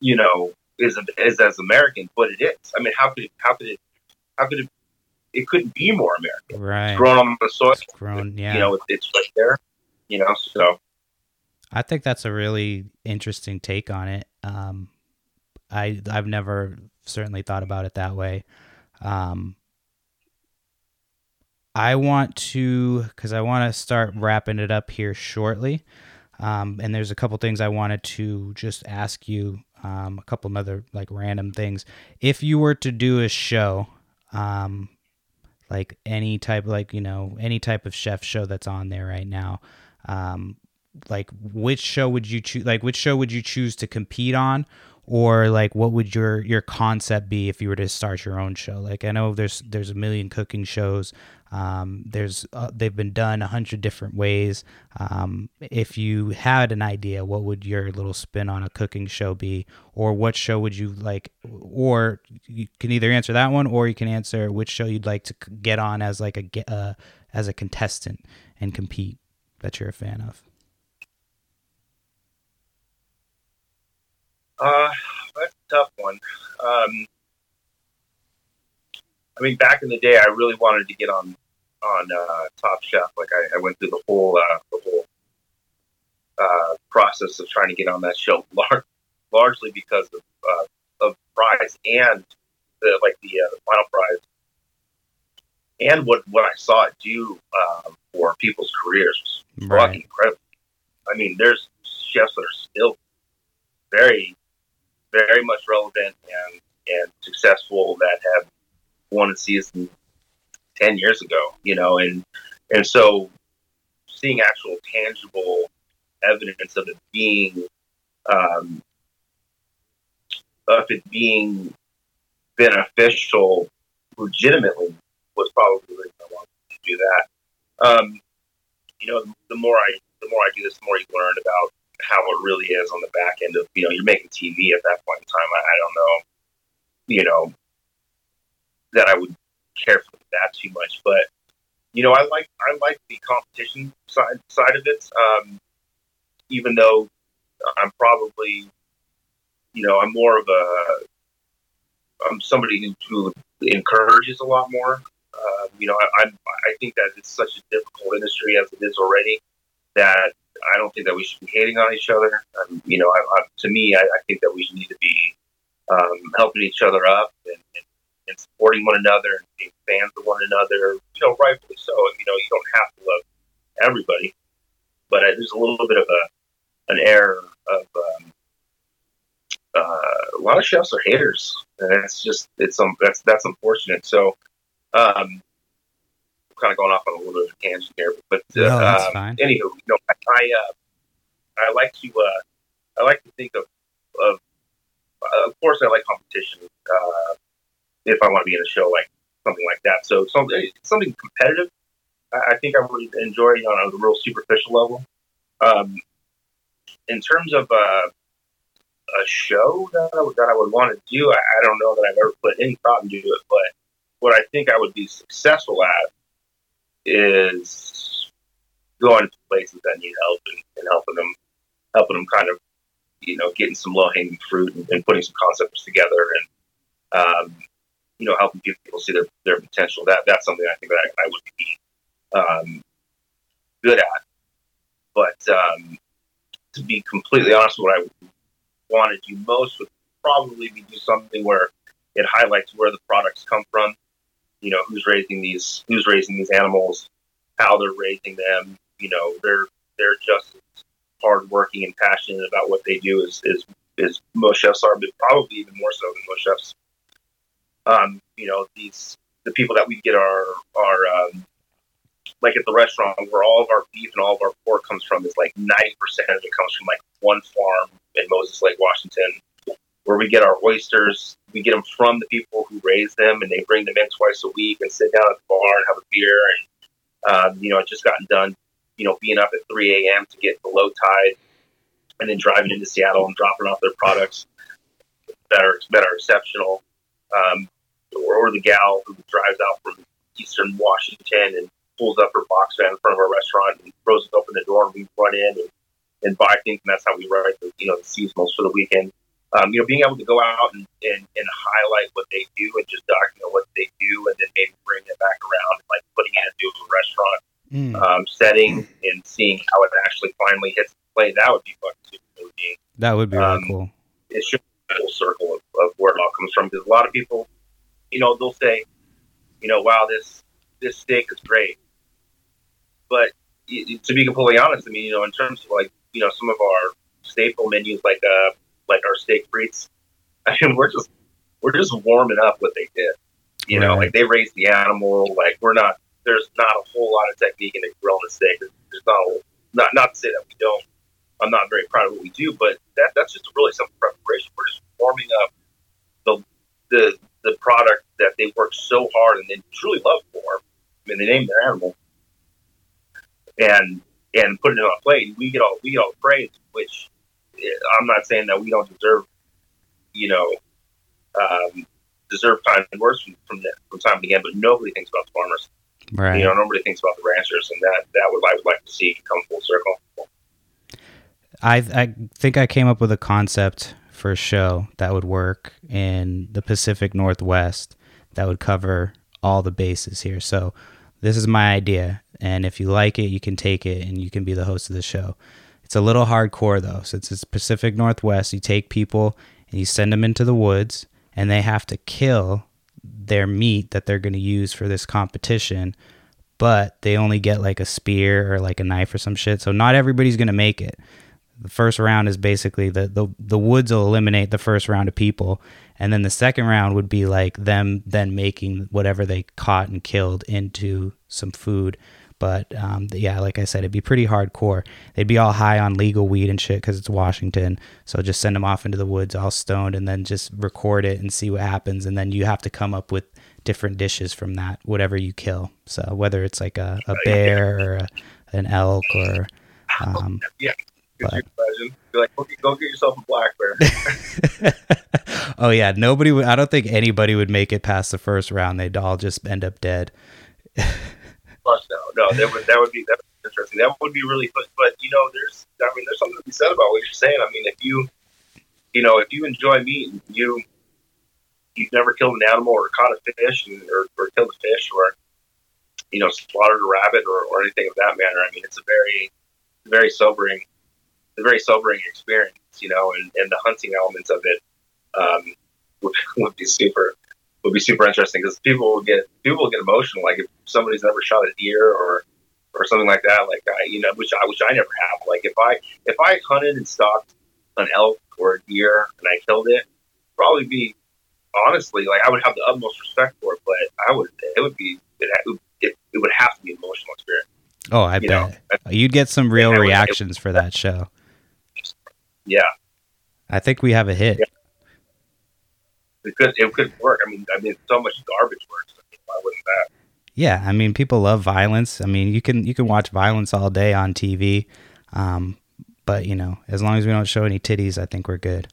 you know, is is as American, but it is. I mean, how could it, how could it, how could it, it couldn't be more American. right. It's grown on the soil, It's grown. Yeah. you know, it, it's right there, you know, so. I think that's a really interesting take on it. Um, I I've never certainly thought about it that way. Um, I want to because I want to start wrapping it up here shortly. Um, and there's a couple things I wanted to just ask you. Um, a couple other like random things. If you were to do a show, um, like any type, like you know, any type of chef show that's on there right now, um, like which show would you choose? Like which show would you choose to compete on? Or like, what would your your concept be if you were to start your own show? Like, I know there's there's a million cooking shows. Um, there's uh, they've been done a hundred different ways. Um, if you had an idea, what would your little spin on a cooking show be, or what show would you like? Or you can either answer that one, or you can answer which show you'd like to get on as like a uh, as a contestant and compete that you're a fan of. Uh, that's a tough one. Um, I mean, back in the day, I really wanted to get on on uh, Top Chef. Like I, I went through the whole uh, the whole uh, process of trying to get on that show, lar- largely because of uh, of prize and the like the, uh, the final prize, and what what I saw it do um, for people's careers was Right. fucking incredible. I mean, there's chefs that are still very, very much relevant and and successful that have won a season ten years ago. You know, and and so seeing actual tangible evidence of it being um, of it being beneficial legitimately was probably the reason I wanted to do that. Um, you know, the more I the more I do this, the more you learn about how it really is on the back end of you know you're making TV at that point in time. I, I don't know, you know, that I would care for that too much, but you know, I like I like the competition side side of it. Um, even though I'm probably, you know, I'm more of a I'm somebody who, who encourages a lot more. Uh, you know, I, I'm I think that it's such a difficult industry as it is already that I don't think that we should be hating on each other. Um, you know, I, I, to me, I, I think that we need to be um, helping each other up and, and, and supporting one another and being fans of one another. You know, rightfully so. You know, you don't have to love everybody, but there's a little bit of a an air of um, uh, a lot of chefs are haters, and it's just it's um that's that's unfortunate. So. Um, kind of going off on a little bit of a tangent here, but uh, No, that's um, fine. anywho, you know, I I, uh, I like to uh, I like to think of of uh, of course I like competition uh, if I want to be in a show like something like that. So something something competitive, I, I think I would enjoy on a real superficial level. Um, in terms of uh, a show that I, would- that I would want to do, I, I don't know that I've ever put any thought into it, but what I think I would be successful at is going to places that need help and, and helping them, helping them kind of, you know, getting some low hanging fruit and, and putting some concepts together and, um, you know, helping people see their, their potential. That that's something I think that I, I would be um, good at. But um, to be completely honest, what I want to do most would probably be do something where it highlights where the products come from. You know, who's raising these, who's raising these animals, how they're raising them. You know, they're they're just hardworking and passionate about what they do as, is is most chefs are, but probably even more so than most chefs. Um, you know, these the people that we get our our um, like at the restaurant where all of our beef and all of our pork comes from is like ninety percent of it comes from like one farm in Moses Lake, Washington, where we get our oysters. We get them from the people who raise them, and they bring them in twice a week and sit down at the bar and have a beer. And um, you know, it just gotten done. You know, being up at three a.m. to get the low tide, and then driving into Seattle and dropping off their products that are that are exceptional. Um, or, or the gal who drives out from Eastern Washington and pulls up her box van in front of our restaurant and throws it open the door and we run in and, and buy things and that's how we write the you know the seasonals for the weekend. Um, you know, being able to go out and, and, and highlight what they do and just document what they do and then maybe bring it back around like putting it into a restaurant Mm, um, setting and seeing how it actually finally hits the plate, that would be fucking super cool. that would be really um, cool. it should be a full circle of, of where it all comes from. Because a lot of people, you know, they'll say, you know, wow, this this steak is great, but to be completely honest, I mean, you know, in terms of like, you know, some of our staple menus, like uh, like our steak frites, I mean, we're just we're just warming up what they did. You know, like they raised the animal. Like we're not. There's not a whole lot of technique in the grilling a steak. There's not a, not not to say that we don't. I'm not very proud of what we do, but that that's just a really simple preparation. We're just warming up the the the product that they work so hard and they truly love for. I mean, they name their animal and and put it on a plate. We get all we get all praise, which I'm not saying that we don't deserve, you know, um, deserve kind words from from, the, from time to again, but nobody thinks about the farmers. Right. You know, nobody thinks about the ranchers, and that that would I would like to see come full circle. I I think I came up with a concept for a show that would work in the Pacific Northwest that would cover all the bases here. So this is my idea, and if you like it, you can take it and you can be the host of the show. It's a little hardcore though, since it's Pacific Northwest. You take people and you send them into the woods, and they have to kill their meat that they're going to use for this competition but they only get like a spear or like a knife or some shit. So not everybody's going to make it. The first round is basically the, the the woods will eliminate the first round of people and then the second round would be like them then making whatever they caught and killed into some food but um, yeah like i said it'd be pretty hardcore they'd be all high on legal weed and shit because it's washington so just send them off into the woods all stoned and then just record it and see what happens and then you have to come up with different dishes from that whatever you kill so whether it's like a, a bear or a, an elk or um, yeah. But- you imagine? Be like, okay, go get yourself a black bear. oh yeah, nobody would. I don't think anybody would make it past the first round. They'd all just end up dead. Plus, no, no, that would that would be that would be interesting. That would be really fun. But you know, there's I mean, there's something to be said about what you're saying. I mean, if you you know, if you enjoy meat and you you've never killed an animal or caught a fish and, or, or killed a fish or you know slaughtered a rabbit or, or anything of that manner, I mean, it's a very very sobering, a very sobering experience. You know, and, and the hunting elements of it um, would, would be super would be super interesting because people will get people will get emotional like if somebody's never shot a deer or or something like that like I you know which I which I never have like if I if I hunted and stalked an elk or a deer and I killed it probably be honestly like I would have the utmost respect for it but I would it would be it, it, it would have to be an emotional experience Oh, I You bet know, you'd get some real would- reactions for that show. yeah I think we have a hit. Yeah. It could it could work I mean I mean so much garbage works I mean, why wouldn't that Yeah, I mean, people love violence. I mean, you can you can watch violence all day on TV, um, but you know, as long as we don't show any titties, I think we're good.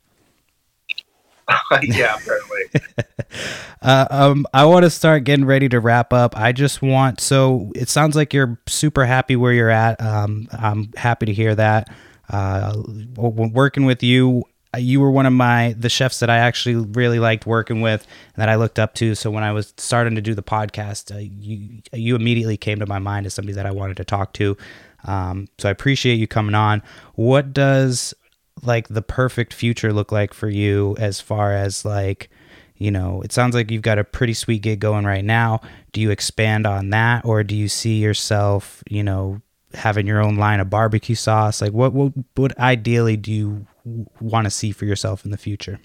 yeah apparently Uh, um, I want to start getting ready to wrap up. I just want so it sounds like you're super happy where you're at. Um, I'm happy to hear that. Uh, w- working with you, you were one of my the chefs that I actually really liked working with and that I looked up to. So when I was starting to do the podcast, uh, you you immediately came to my mind as somebody that I wanted to talk to. Um, so I appreciate you coming on. What does like the perfect future look like for you as far as like you know it sounds like you've got a pretty sweet gig going right now do you expand on that or do you see yourself you know having your own line of barbecue sauce like what what, what ideally do you want to see for yourself in the future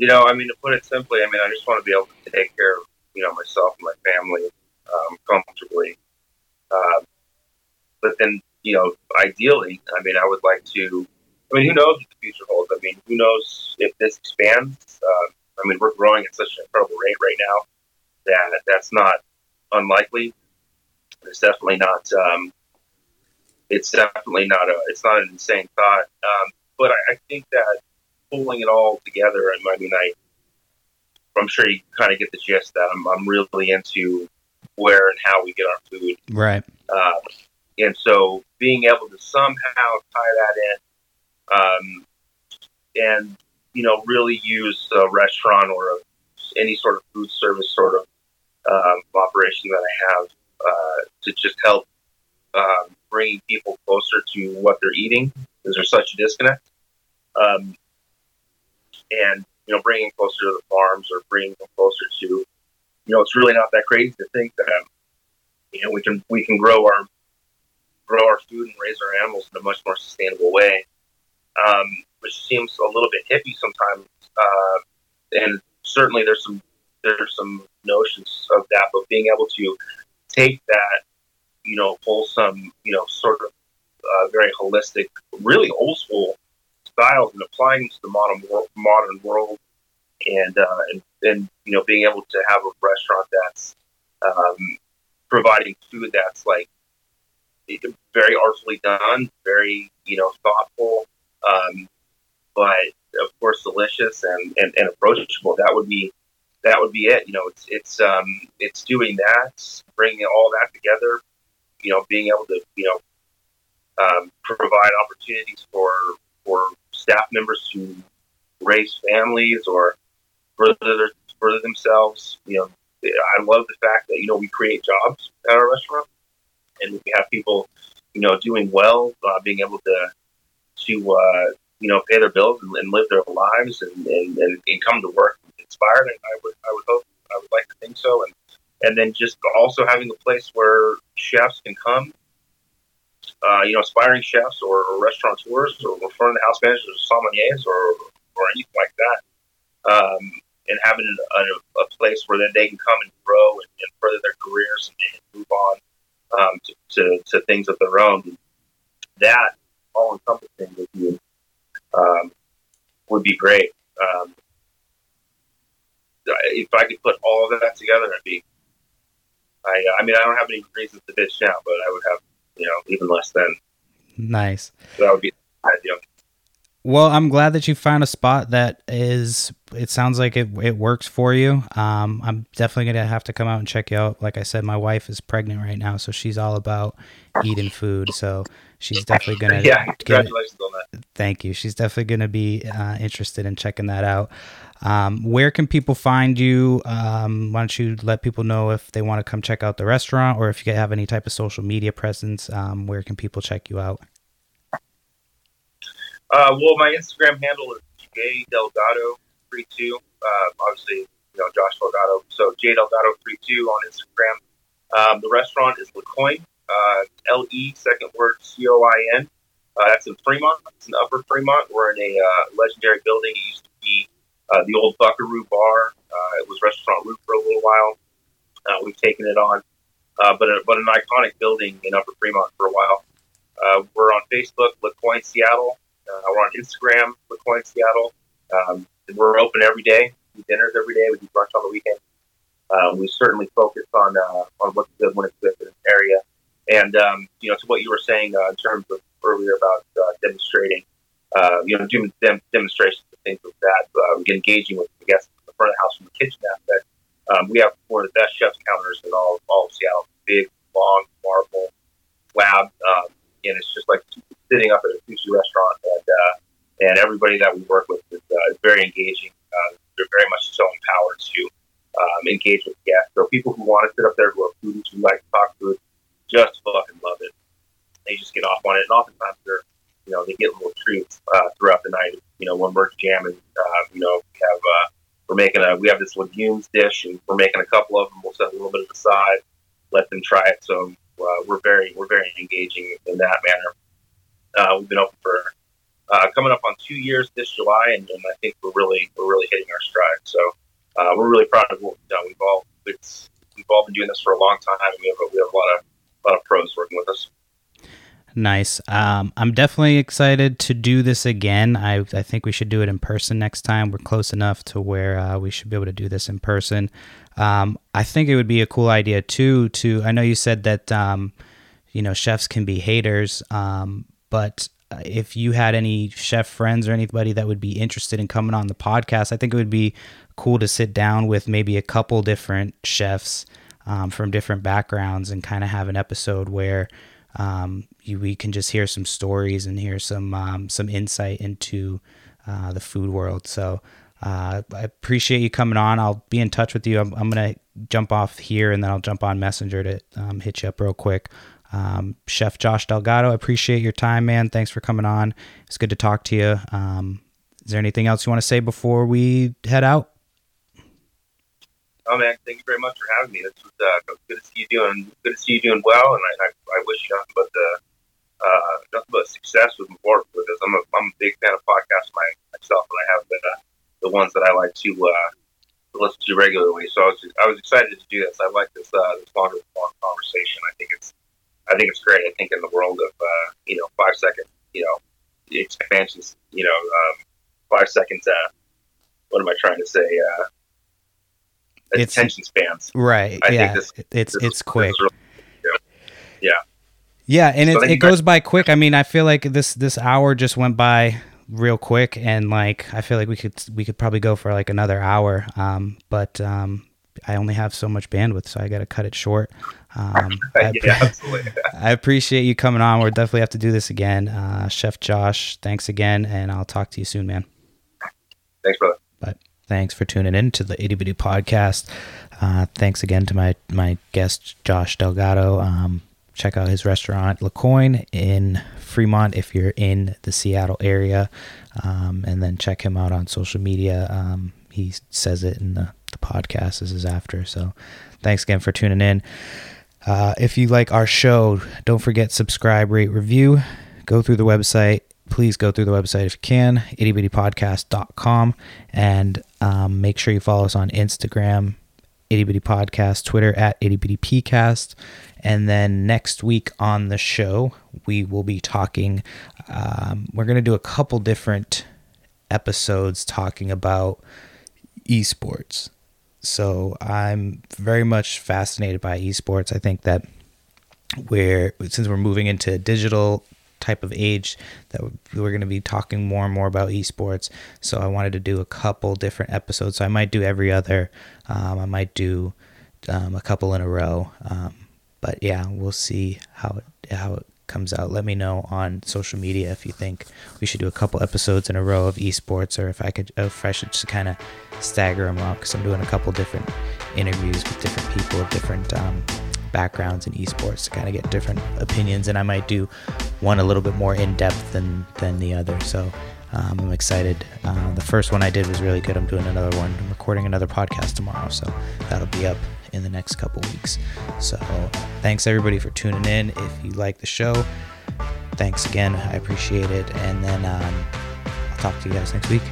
you know, I mean, to put it simply, I mean, I just want to be able to take care of, you know, myself and my family um, comfortably. Um, but then, you know, ideally, I mean, I would like to. I mean, who knows what the future holds? I mean, who knows if this expands? Uh, I mean, we're growing at such an incredible rate right now that that's not unlikely. It's definitely not. Um, it's definitely not a. It's not an insane thought. Um, but I, I think that pulling it all together. I mean, I, I'm sure you kind of get the gist that I'm, I'm really into where and how we get our food. right Uh, and so being able to somehow tie that in um, and, you know, really use a restaurant or a, any sort of food service sort of um, operation that I have uh, to just help um, bringing people closer to what they're eating because there's such a disconnect. Um, and, you know, bringing closer to the farms or bringing them closer to, you know, it's really not that crazy to think that, um, you know, we can, we can grow our, grow our food and raise our animals in a much more sustainable way, um, which seems a little bit hippie sometimes. Uh, and certainly there's some, there's some notions of that, but being able to take that, you know, wholesome, you know, sort of uh, very holistic, really old school styles and applying to the modern wor- modern world, and uh, and and you know being able to have a restaurant that's um, providing food that's like very artfully done, very you know thoughtful, um, but of course delicious and, and, and approachable. That would be that would be it. You know, it's it's um, it's doing that, bringing all that together. You know, being able to you know um, provide opportunities for for staff members to raise families or further further themselves. You know, I love the fact that you know we create jobs at our restaurant, and we have people you know doing well, uh, being able to to uh, you know pay their bills and, and live their lives and, and, and, come to work inspired. And I would I would hope I would like to think so, and and then just also having a place where chefs can come, uh, you know, aspiring chefs or, or restaurateurs or, of the house managers or sommeliers or or anything like that, um, and having a, a, place where then they can come and grow and, and further their careers and, and move on um, to, to, to, things of their own. That all encompassing would be um, would be great. Um, if I could put all of that together, I'd be. I, I mean, I don't have any reasons to bitch now, but I would have, you know, even less than. Nice. So that would be ideal. Well, I'm glad that you found a spot that is. It sounds like it it works for you. Um, I'm definitely gonna have to come out and check you out. Like I said, my wife is pregnant right now, so she's all about eating food. So she's definitely gonna. yeah, congratulations on that. Thank you. She's definitely gonna be uh, interested in checking that out. Um, where can people find you? Um, why don't you let people know if they want to come check out the restaurant or if you have any type of social media presence? Um, where can people check you out? Uh, well, my Instagram handle is J Delgado three two. Uh, obviously, you know Josh Delgado. So J Delgado three two on Instagram. Um, the restaurant is Le Coin. Uh, L E second word C O I N. Uh, that's in Fremont. It's in Upper Fremont. We're in a uh, legendary building. It used to uh, the old Buckaroo Bar. it was Restaurant Roux for a little while. we've taken it on, but a, but an iconic building in Upper Fremont for a while. we're on Facebook, LeCoin Seattle. Uh, we're on Instagram, LeCoin Seattle. Um, we're open every day. We do dinners every day. We do brunch on the weekend. Um, we certainly focus on uh, on what's good when it's good in the area. And um, you know, to what you were saying uh, in terms of earlier about uh, demonstrating, uh, you know, doing dem- demonstrations things like that, get engaging with the guests in the front of the house from the kitchen aspect. Um, we have one of the best chefs counters in all, all of Seattle. Big, long, marble slab, um, and it's just like sitting up at a sushi restaurant, and uh, and everybody that we work with is, uh, is very engaging. Uh, they're very much so empowered to um, engage with guests. So people who want to sit up there who are foodies who like to talk food, just fucking love it. They just get off on it, and oftentimes they're you know they get little treats uh, throughout the night. You know when we're jamming, uh, you know we have uh, we're making a we have this legumes dish, and we're making a couple of them. We'll set a little bit aside, let them try it. So uh, we're very we're very engaging in that manner. Uh, we've been open for uh, coming up on two years this July, and, and, I think we're really we're really hitting our stride. So uh, we're really proud of what we've done. We've all it's, we've all been doing this for a long time, and we have a, we have a lot of a lot of pros working with us. Nice. Um, I'm definitely excited to do this again. I, I think we should do it in person next time. We're close enough to where uh, we should be able to do this in person. Um, I think it would be a cool idea too. To I know you said that um, you know chefs can be haters, um, but uh, if you had any chef friends or anybody that would be interested in coming on the podcast, I think it would be cool to sit down with maybe a couple different chefs um, from different backgrounds and kind of have an episode where um, you, we can just hear some stories and hear some um, some insight into uh, the food world. So uh, I appreciate you coming on. I'll be in touch with you. I'm, I'm gonna jump off here and then I'll jump on Messenger to um, hit you up real quick. Um, Chef Josh Delgado, I appreciate your time, man. Thanks for coming on. It's good to talk to you. Um, is there anything else you want to say before we head out? Oh man, thank you very much for having me. This was uh, good to see you doing good to see you doing well, and I, I, I wish you nothing but the uh, nothing but success with forward with this. I'm a I'm a big fan of podcasts my, myself, and I have the uh, the ones that I like to uh, listen to regularly. So I was I was excited to do this. I like this uh, this longer long conversation. I think it's I think it's great. I think in the world of uh, you know five second, you know, expansions, you know, um, five seconds. Uh, what am I trying to say? Uh, It's- attention spans. Right. I yeah. this- it's This it's quick. really- Yeah, and So it, it goes by quick. I mean, I feel like this this hour just went by real quick, and like I feel like we could we could probably go for like another hour. Um, but um, I only have so much bandwidth, so I got to cut it short. Um, I, yeah, absolutely. I appreciate you coming on. We'll definitely have to do this again. Uh, Chef Josh, thanks again, and I'll talk to you soon, man. Thanks, brother. Thanks for tuning in to the Itty Bitty Podcast. Uh, thanks again to my my guest Josh Delgado. Um, check out his restaurant Le Coin in Fremont if you're in the Seattle area, um, and then check him out on social media. Um, he says it in the, the podcast. This is after. So thanks again for tuning in. Uh, if you like our show, don't forget subscribe, rate, review. Go through the website. Please go through the website if you can, ittybittypodcast.com, and um, make sure you follow us on Instagram, Itty Bitty Podcast, Twitter at Itty Bitty PCast. And then next week on the show, we will be talking. Um, we're going to do a couple different episodes talking about esports. So I'm very much fascinated by esports. I think that we're since we're moving into digital type of age that we're going to be talking more and more about esports. So I wanted to do a couple different episodes. So I might do every other. Um, I might do um, a couple in a row. Um, but yeah, we'll see how it how it comes out. Let me know on social media if you think we should do a couple episodes in a row of esports, or if I could, if I should just kind of stagger them out because I'm doing a couple different interviews with different people of different um, backgrounds in esports to kind of get different opinions, and I might do one a little bit more in depth than than the other. So. Um, I'm excited. Uh, the first one I did was really good. I'm doing another one. I'm recording another podcast tomorrow, so that'll be up in the next couple weeks. So, thanks everybody for tuning in. If you like the show, thanks again. I appreciate it. And then um, I'll talk to you guys next week.